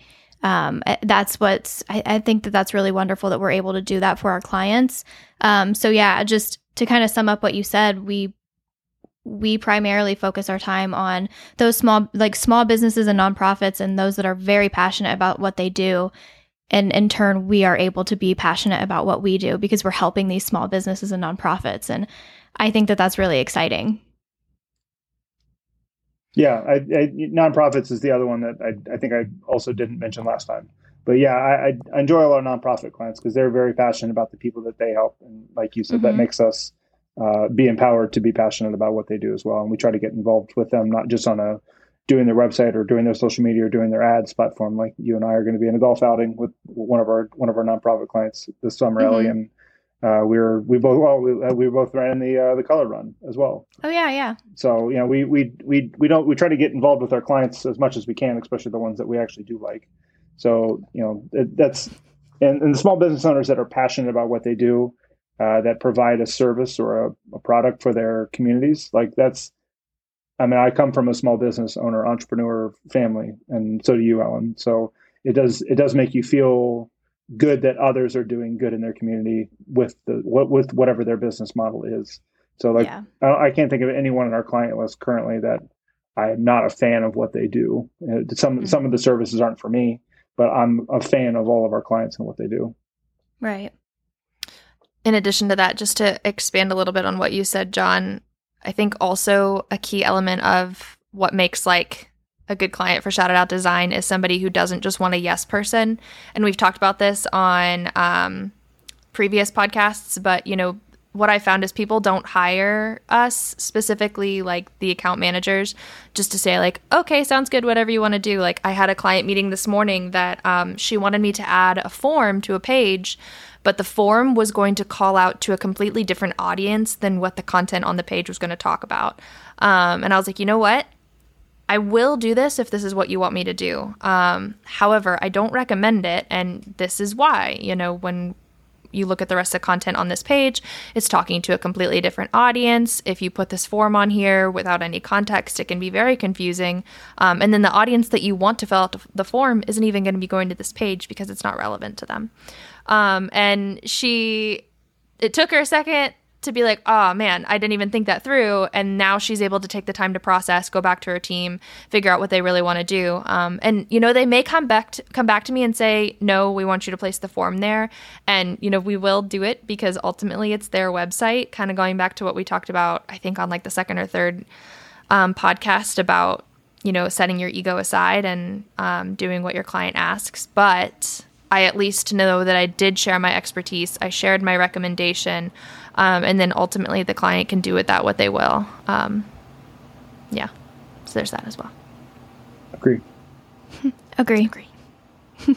um, eh, that's what's I, I, think that that's really wonderful that we're able to do that for our clients. Um, so yeah just to kind of sum up what you said we we primarily focus our time on those small like small businesses and nonprofits and those that are very passionate about what they do. And in turn we are able to be passionate about what we do because we're helping these small businesses and nonprofits. And i think that that's really exciting yeah, I, I, nonprofits is the other one that I, I think I also didn't mention last time. But yeah, I, I enjoy a lot of nonprofit clients because they're very passionate about the people that they help, and like you said, mm-hmm. that makes us uh, be empowered to be passionate about what they do as well. And we try to get involved with them, not just on a doing their website or doing their social media or doing their ads platform. Like you and I are going to be in a golf outing with one of our one of our nonprofit clients this summer, mm-hmm. Elli, and uh, we were we both well we, uh, we both ran the uh, the color run as well. Oh yeah, yeah. So you know we we we we don't we try to get involved with our clients as much as we can, especially the ones that we actually do like. So you know it, that's and, and the small business owners that are passionate about what they do, uh, that provide a service or a, a product for their communities. Like that's, I mean, I come from a small business owner entrepreneur family, and so do you, Ellen. So it does it does make you feel good that others are doing good in their community with the what with whatever their business model is. So like yeah. I, I, can't think of anyone in our client list currently that I am not a fan of what they do. Uh, some mm-hmm. some of the services aren't for me, but I'm a fan of all of our clients and what they do. Right. In addition to that, just to expand a little bit on what you said, John, I think also a key element of what makes like a good client for Shout It Out Design is somebody who doesn't just want a yes person. And we've talked about this on um, previous podcasts, but you know, what I found is people don't hire us specifically like the account managers just to say like, okay, sounds good, whatever you want to do. Like I had a client meeting this morning that um, she wanted me to add a form to a page, but the form was going to call out to a completely different audience than what the content on the page was going to talk about. Um, and I was like, you know what? I will do this if this is what you want me to do. Um, however, I don't recommend it, and this is why. You know, when you look at the rest of the content on this page, it's talking to a completely different audience. If you put this form on here without any context, it can be very confusing. Um, and then the audience that you want to fill out the form isn't even going to be going to this page because it's not relevant to them. Um, and she, it took her a second to be like, oh man, I didn't even think that through. And now she's able to take the time to process, go back to her team, figure out what they really want to do. Um, and you know, they may come back to, come back to me and say, no, we want you to place the form there. And you know, we will do it because ultimately it's their website. Kind of going back to what we talked about, I think on like the second or third um, podcast about you know setting your ego aside and um, doing what your client asks, but. I at least know that I did share my expertise. I shared my recommendation um, and then ultimately the client can do with that what they will. Um, yeah, so there's that as well. Agree. Agree. Agree.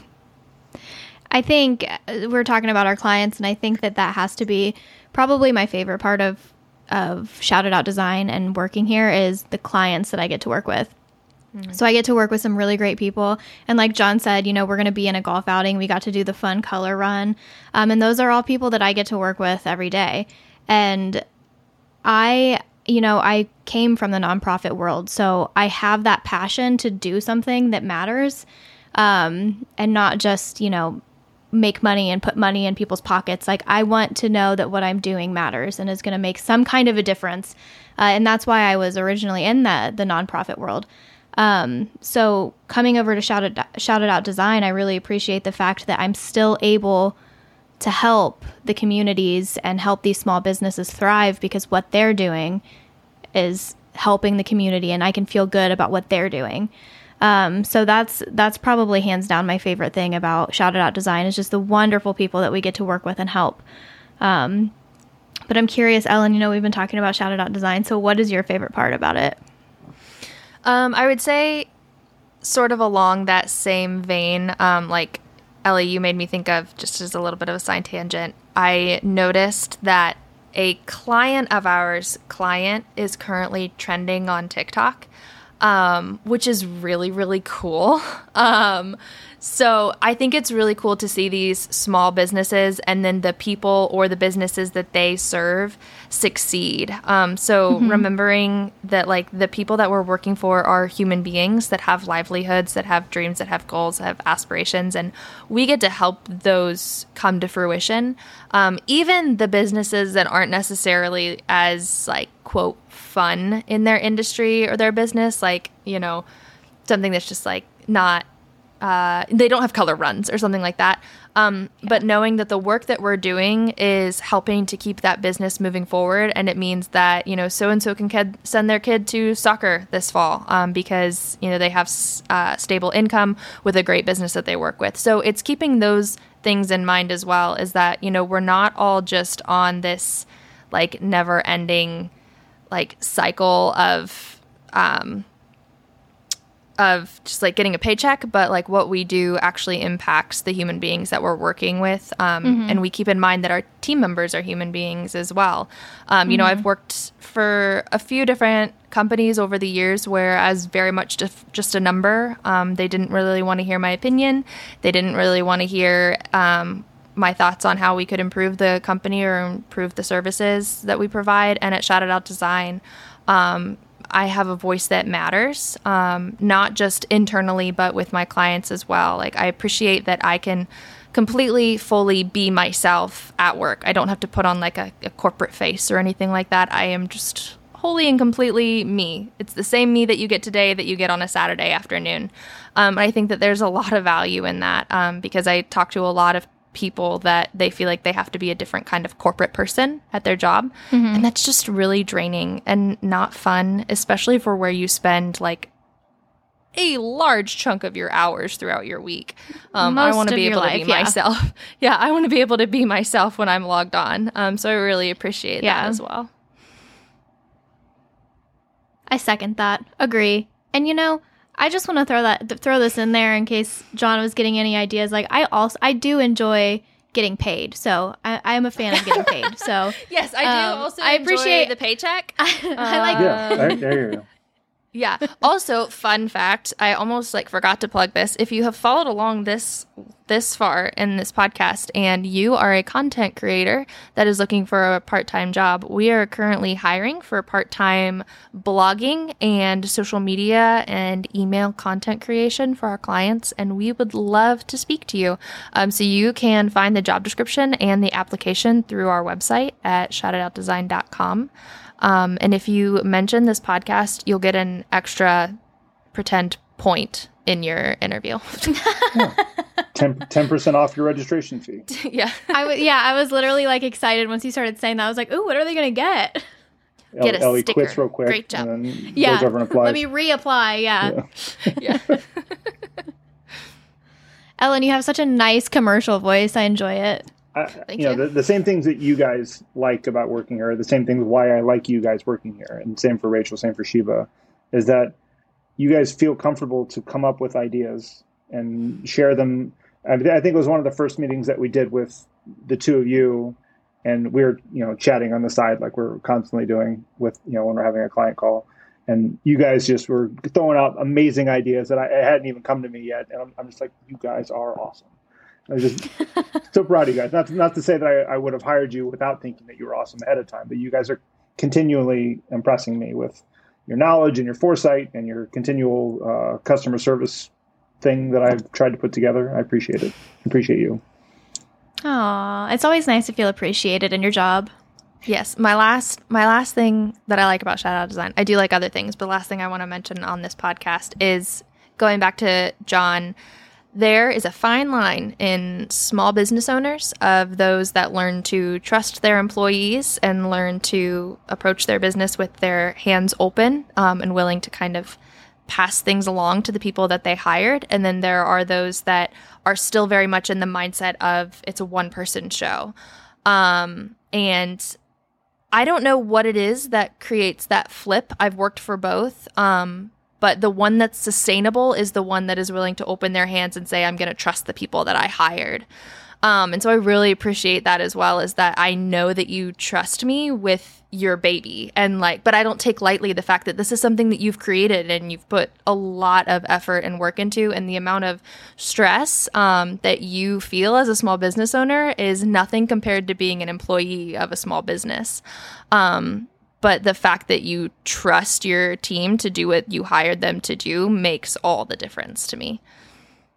I think uh, we're talking about our clients, and I think that that has to be probably my favorite part of of Shout It Out Design and working here is the clients that I get to work with. Mm-hmm. So I get to work with some really great people. And like John said, you know, we're going to be in a golf outing. We got to do the fun color run. Um, and those are all people that I get to work with every day. And I, you know, I came from the nonprofit world. So I have that passion to do something that matters um, and not just, you know, make money and put money in people's pockets. Like I want to know that what I'm doing matters and is going to make some kind of a difference. Uh, and that's why I was originally in the the nonprofit world. Um, so coming over to Shout It, Shout it Out Design, I really appreciate the fact that I'm still able to help the communities and help these small businesses thrive because what they're doing is helping the community and I can feel good about what they're doing. Um, so that's that's probably hands down my favorite thing about Shout It Out Design is just the wonderful people that we get to work with and help. Um, but I'm curious, Ellen. You know, we've been talking about Shout It Out Design. So, what is your favorite part about it? Um, I would say, sort of along that same vein, um, like Elli, you made me think of just as a little bit of a side tangent. I noticed that a client of ours, client, is currently trending on TikTok, um, which is really, really cool. Um, so I think it's really cool to see these small businesses and then the people or the businesses that they serve succeed. Um, so mm-hmm. remembering that like the people that we're working for are human beings that have livelihoods, that have dreams, that have goals, that have aspirations, and we get to help those come to fruition. Um, even the businesses that aren't necessarily as like quote fun in their industry or their business, like you know something that's just like not uh, they don't have color runs or something like that. Um, yeah. But knowing that the work that we're doing is helping to keep that business moving forward, and it means that you know so and so can kid- send their kid to soccer this fall um, because you know they have uh, stable income with a great business that they work with. So it's keeping those things in mind as well. Is that you know we're not all just on this like never ending like cycle of um, of just like getting a paycheck, but like what we do actually impacts the human beings that we're working with. Um, mm-hmm. And we keep in mind that our team members are human beings as well. Um, mm-hmm. You know, I've mm-hmm. worked for a few different companies over the years where I was very much just, just a number. Um, they didn't really want to hear my opinion, they didn't really want to hear um, my thoughts on how we could improve the company or improve the services that we provide. And at Shout It Out Design, um, I have a voice that matters, um, not just internally, but with my clients as well. Like, I appreciate that I can completely, fully be myself at work. I don't have to put on like a, a corporate face or anything like that. I am just wholly and completely me. It's the same me that you get today that you get on a Saturday afternoon. Um, I think that there's a lot of value in that um, because I talk to a lot of people that they feel like they have to be a different kind of corporate person at their job. Mhm. And that's just really draining and not fun, especially for where you spend like a large chunk of your hours throughout your week. Um, I want to be able to be yeah. myself. Yeah, I want to be able to be myself when I'm logged on. Um, so I really appreciate Yeah. that as well. I second that. Agree. And you know, I just want to throw that th- throw this in there in case John was getting any ideas. Like I also I do enjoy getting paid, so I, I'm a fan of getting paid. So Yes, I Um, do. Also, I enjoy appreciate- the paycheck. I, I like Yeah, Um, there, there you go. Yeah. Also, fun fact, I almost like forgot to plug this. If you have followed along this this far in this podcast and you are a content creator that is looking for a part-time job, we are currently hiring for part-time blogging and social media and email content creation for our clients and we would love to speak to you. Um, so you can find the job description and the application through our website at shoutitoutdesign.com. Um, and if you mention this podcast, you'll get an extra pretend point in your interview. 10 percent off your registration fee. yeah. I was yeah, I was literally like excited once you started saying that. I was like, "Ooh, what are they gonna get?" Get a Elli sticker. quits real quick. Great job. And then Yeah, goes over and applies. Let me reapply. Yeah. Yeah. Yeah. Ellen, you have such a nice commercial voice. I enjoy it. I, you know you. the, the same things that you guys like about working here, are the same things why I like you guys working here, and same for Rachel, same for Sheba, is that you guys feel comfortable to come up with ideas and share them. I, mean, I think it was one of the first meetings that we did with the two of you, and we were you know chatting on the side like we're constantly doing with you know when we're having a client call, and you guys just were throwing out amazing ideas that I, hadn't even come to me yet, and I'm, I'm just like you guys are awesome. I just so proud of you guys. Not to, not to say that I, I would have hired you without thinking that you were awesome ahead of time, but you guys are continually impressing me with your knowledge and your foresight and your continual uh, customer service thing that I've tried to put together. I appreciate it. Appreciate you. Aw, it's always nice to feel appreciated in your job. Yes, my last my last thing that I like about Out Design, I do like other things, but last thing I want to mention on this podcast is going back to John. There is a fine line in small business owners of those that learn to trust their employees and learn to approach their business with their hands open um, and willing to kind of pass things along to the people that they hired. And then there are those that are still very much in the mindset of it's a one person show. Um, and I don't know what it is that creates that flip. I've worked for both. Um, but the one that's sustainable is the one that is willing to open their hands and say, I'm going to trust the people that I hired. Um, and so I really appreciate that as well, is that I know that you trust me with your baby. And like, but I don't take lightly the fact that this is something that you've created and you've put a lot of effort and work into. And the amount of stress um, that you feel as a small business owner is nothing compared to being an employee of a small business. Um, but the fact that you trust your team to do what you hired them to do makes all the difference to me.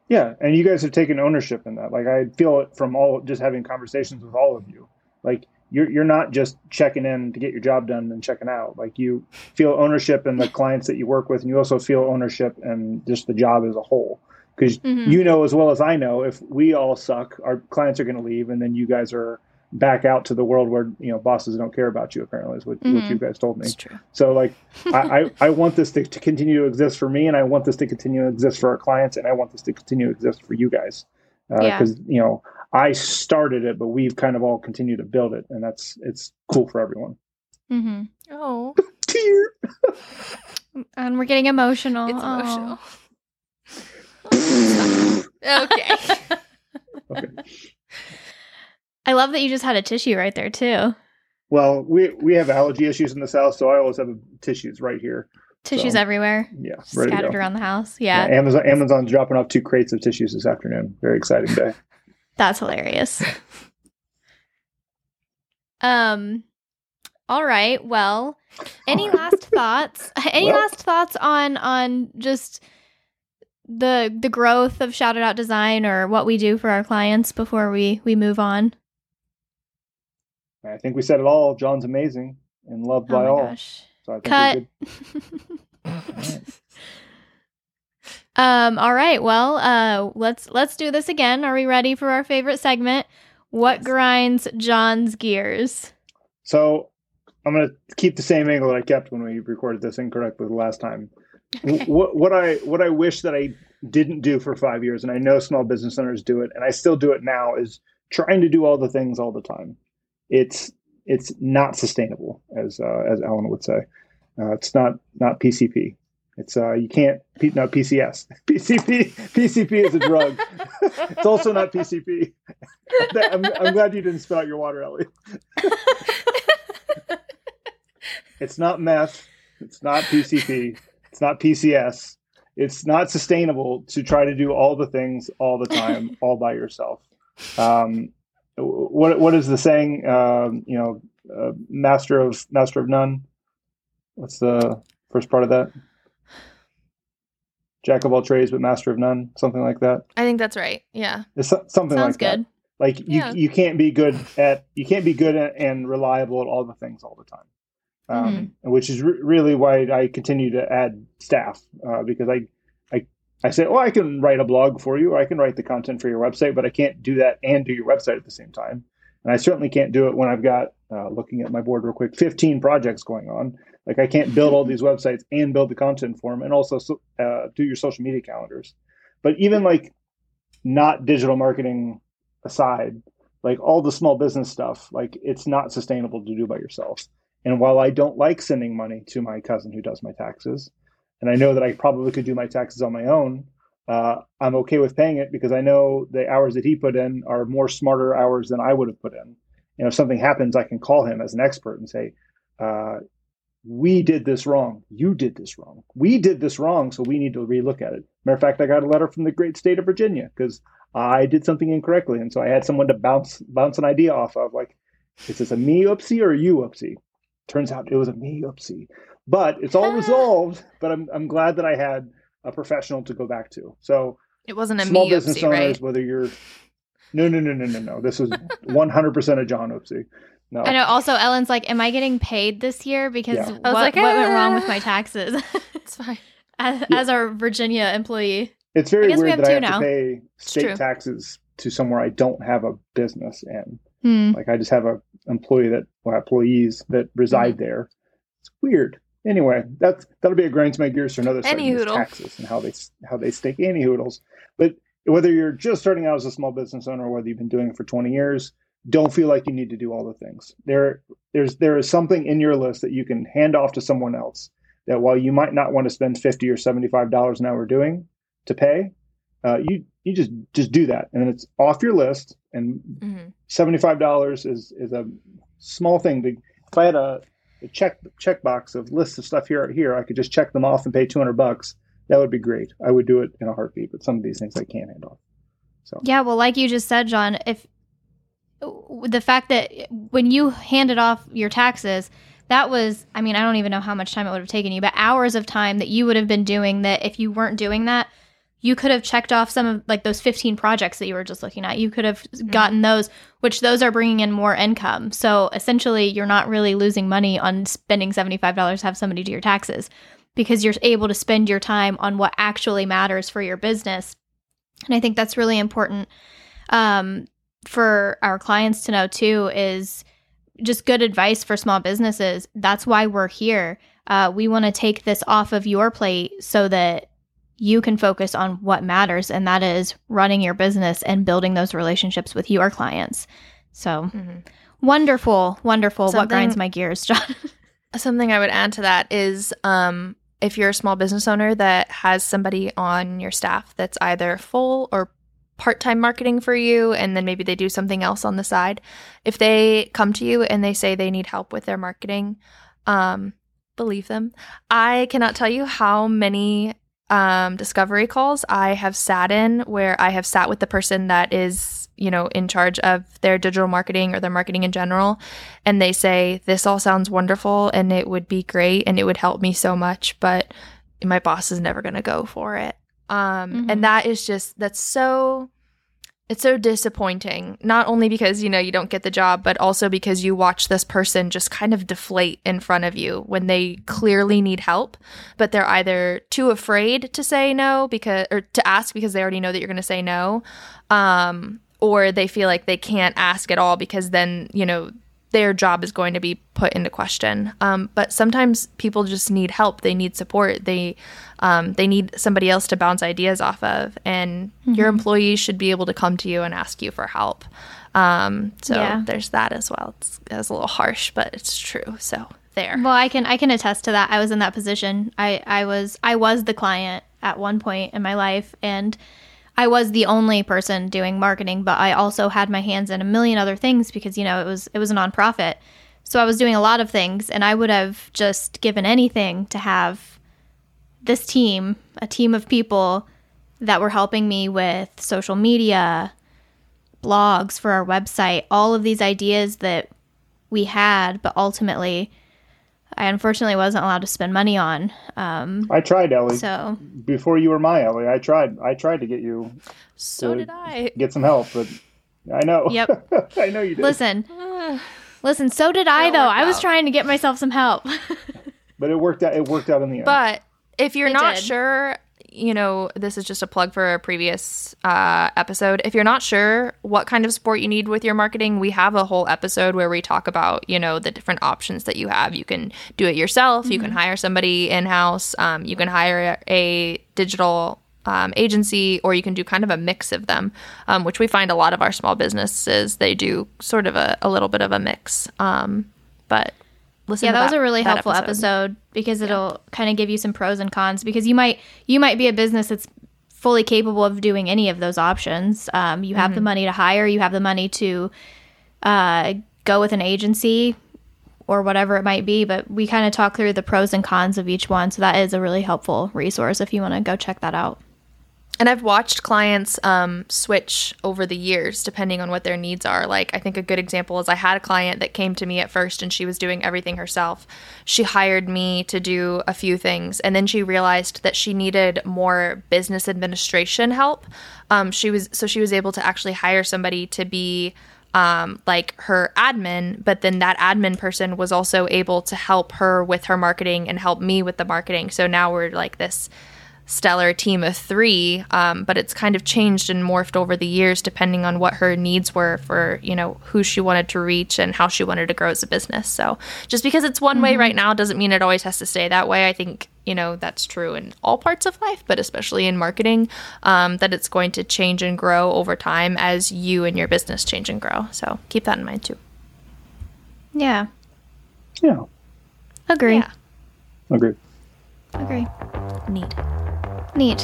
Yeah, and you guys have taken ownership in that. Like I feel it from all just having conversations with all of you. Like you're you're not just checking in to get your job done and checking out. Like you feel ownership in the clients that you work with, and you also feel ownership in just the job as a whole. Because Mhm. you know as well as I know, if we all suck, our clients are going to leave, and then you guys are back out to the world where you know bosses don't care about you. Apparently, is what, what Mhm. you guys told me. True. So like I, I, I want this to, to continue to exist for me and I want this to continue to exist for our clients and I want this to continue to exist for you guys. Yeah. Because you know I started it, but we've kind of all continued to build it, and that's it's cool for everyone. mm-hmm. Oh, Tear. And we're getting emotional. it's Aw. emotional. okay. Okay. I love that you just had a tissue right there too. Well, we we have allergy issues in the south, so I always have tissues right here. Tissues So, everywhere, Yeah, ready to scattered go. around the house. Yeah, Yeah, Amazon Amazon's dropping off two crates of tissues this afternoon. Very exciting day. that's hilarious. um, all right. Well, any last thoughts? Any Well- last thoughts on on just the the growth of Shout It Out Design or what we do for our clients before we we move on? I think we said it all. John's amazing and loved Oh by my all. gosh. So I think Cut. we're good. Um, all right. Well, uh, let's let's do this again. Are we ready for our favorite segment? What grinds John's gears? So I'm going to keep the same angle that I kept when we recorded this incorrectly the last time. Okay. What, what I what I wish that I didn't do for five years, and I know small business owners do it, and I still do it now, is trying to do all the things all the time. It's it's not sustainable, as uh, as Ellen would say. Uh, it's not not PCP. It's uh you can't P, not PCS. PCP PCP is a drug. it's also not PCP. I'm, I'm glad you didn't spit out your water, Elli. It's not meth. It's not PCP. It's not PCS. It's not sustainable to try to do all the things all the time, all by yourself. Um, what what is the saying? Um, you know, uh, master of master of none. What's the first part of that? Jack of all trades, but master of none. Something like that. I think that's right. Yeah. It's so- something Sounds like that. good. Like you, Yeah. you can't be good at you can't be good at, and reliable at all the things all the time, um, which is re- really why I continue to add staff uh, because I, I say, oh, I can write a blog for you, or I can write the content for your website, but I can't do that and do your website at the same time, and I certainly can't do it when I've got uh, looking at my board real quick, fifteen projects going on. Like I can't build all these websites and build the content for them, and also so- uh, do your social media calendars. But even like not digital marketing aside, like all the small business stuff, like it's not sustainable to do by yourself. And while I don't like sending money to my cousin who does my taxes, and I know that I probably could do my taxes on my own, uh, I'm okay with paying it because I know the hours that he put in are more smarter hours than I would have put in. And if something happens, I can call him as an expert and say, uh, we did this wrong. You did this wrong. We did this wrong, so we need to relook at it. Matter of fact, I got a letter from the great state of Virginia because I did something incorrectly, and so I had someone to bounce bounce an idea off of. Like, is this a me oopsie or a you oopsie? Turns out it was a me oopsie, but it's all resolved. But I'm I'm glad that I had a professional to go back to. So It wasn't a small me business oopsie, owners, right? whether you're no no no no no no, this is 100 percent a John oopsie. No, I know. Also, Ellen's like, "Am I getting paid this year? Because Yeah. what, I was like, what went wrong with "Ah." my taxes?" It's fine. as, Yeah. as our Virginia employee. It's very I guess we weird have that I have now. to pay state taxes to somewhere I don't have a business in. Hmm. Like I just have a employee that or employees that reside Mm-hmm. there. It's weird. Anyway, that's that'll be a grind to my gears for another Any segment, taxes and how they how they stake any hoodles. But whether you're just starting out as a small business owner or whether you've been doing it for 20 years, don't feel like you need to do all the things. There there's there is something in your list that you can hand off to someone else that while you might not want to spend 50 or 75 dollars an hour doing to pay, uh, you you just just do that and then it's off your list and hmm seventy-five dollars is is a small thing. To, if I had a, a check check box of lists of stuff here here, I could just check them off and pay two hundred bucks. That would be great. I would do it in a heartbeat. But some of these things I can't hand off. So Yeah, well, like you just said, John, if the fact that when you handed off your taxes, that was, I mean, I don't even know how much time it would have taken you, but hours of time that you would have been doing that if you weren't doing that, you could have checked off some of like those 15 projects that you were just looking at. You could have gotten those, which those are bringing in more income. So essentially, you're not really losing money on spending $75 to have somebody do your taxes because you're able to spend your time on what actually matters for your business. And I think that's really important um, for our clients to know too is just good advice for small businesses. That's why we're here. Uh, we want to take this off of your plate so that you can focus on what matters, and that is running your business and building those relationships with your clients. So hmm wonderful, wonderful. what grinds my gears, John? Something I would add to that is um, if you're a small business owner that has somebody on your staff that's either full or part time marketing for you, and then maybe they do something else on the side, if they come to you and they say they need help with their marketing, um, believe them. I cannot tell you how many um, discovery calls I have sat in where I have sat with the person that is, you know, in charge of their digital marketing or their marketing in general. And they say, This all sounds wonderful and it would be great and it would help me so much, but my boss is never going to go for it. Um, Mhm. And that is just, that's so. It's so disappointing, not only because, you know, you don't get the job, but also because you watch this person just kind of deflate in front of you when they clearly need help, but they're either too afraid to say no because or to ask because they already know that you're going to say no, um, or they feel like they can't ask at all because then, you know, their job is going to be put into question. Um, but sometimes people just need help. They need support. They um, they need somebody else to bounce ideas off of, and mm-hmm. your employees should be able to come to you and ask you for help. Um, so yeah. there's that as well. It's, it's a little harsh, but it's true. So there. Well, I can I can attest to that. I was in that position. I I was I was the client at one point in my life, and I was the only person doing marketing, but I also had my hands in a million other things because you know it was it was a nonprofit. So I was doing a lot of things and I would have just given anything to have this team, a team of people that were helping me with social media, blogs for our website, all of these ideas that we had, but ultimately I unfortunately wasn't allowed to spend money on. Um, I tried, Elli. So before you were my Elli, I tried. I tried to get you. So did I. Get some help, but I know. Yep. I know you did. Listen, listen. So did I, though. I was trying to get myself some help. but it worked out. It worked out in the end. But if you're it not did. sure you know, this is just a plug for a previous uh, episode. If you're not sure what kind of support you need with your marketing, we have a whole episode where we talk about, you know, the different options that you have. You can do it yourself, mm-hmm. you can mm-hmm. hire somebody in house, um, you can hire a digital um, agency, or you can do kind of a mix of them, um, which we find a lot of our small businesses, they do sort of a, a little bit of a mix. Um, but listen yeah that, that, was a really helpful episode, episode because it'll yeah. kind of give you some pros and cons because you might you might be a business that's fully capable of doing any of those options um, you have mm-hmm. the money to hire you have the money to uh, go with an agency or whatever it might be but we kind of talk through the pros and cons of each one so that is a really helpful resource if you want to go check that out and I've watched clients um, switch over the years depending on what their needs are. Like, I think a good example is I had a client that came to me at first and she was doing everything herself. She hired me to do a few things, and then she realized that she needed more business administration help. Um, she was so she was able to actually hire somebody to be um, like her admin, but then that admin person was also able to help her with her marketing and help me with the marketing. So now we're like this stellar team of three, um, but it's kind of changed and morphed over the years depending on what her needs were for, you know, who she wanted to reach and how she wanted to grow as a business. So just because it's one mm-hmm. way right now doesn't mean it always has to stay that way. I think, you know, that's true in all parts of life, but especially in marketing, um, that it's going to change and grow over time as you and your business change and grow. So keep that in mind too. Yeah. Yeah. Agree. Yeah. Agree. Agree. Neat. Neat.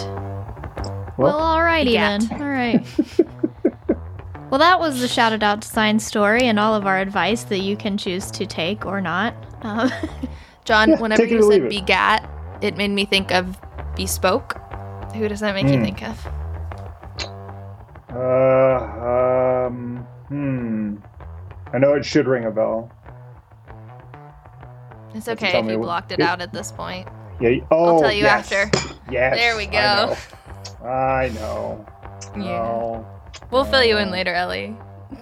Well, well alrighty then. All right. well, that was the Shout It Out Design story and all of our advice that you can choose to take or not. Um, John, yeah, whenever you said begat, it made me think of bespoke. Who does that make mm. you hmm. think of? Uh, um, hmm. I know it should ring a bell. It's okay if you blocked it, it out at this point. Yeah. Oh, I'll tell you yes. after. Yes. There we go. I know. I know. Yeah. We'll fill you in later, Elli.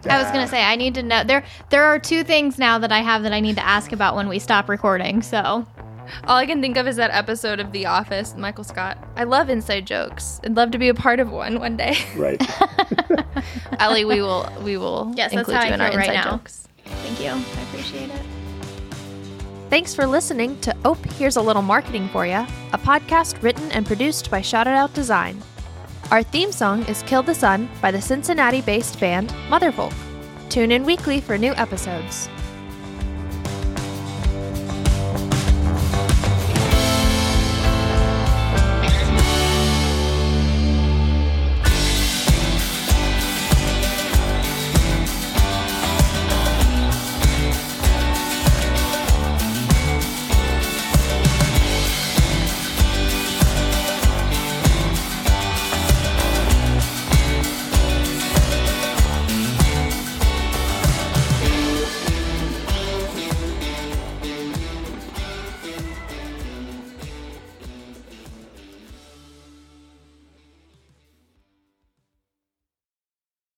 I was gonna say I need to know there. There are two things now that I have that I need to ask about when we stop recording. So, all I can think of is that episode of The Office. Michael Scott. I love inside jokes. I'd love to be a part of one one day. Right. Elli, we will. We will. Yes, include you in our right inside now. jokes. Thank you. I appreciate it. Thanks for listening to Ope Here's a Little Marketing for Ya, a podcast written and produced by Shout It Out Design. Our theme song is Kill the Sun by the Cincinnati based band Motherfolk. Tune in weekly for new episodes.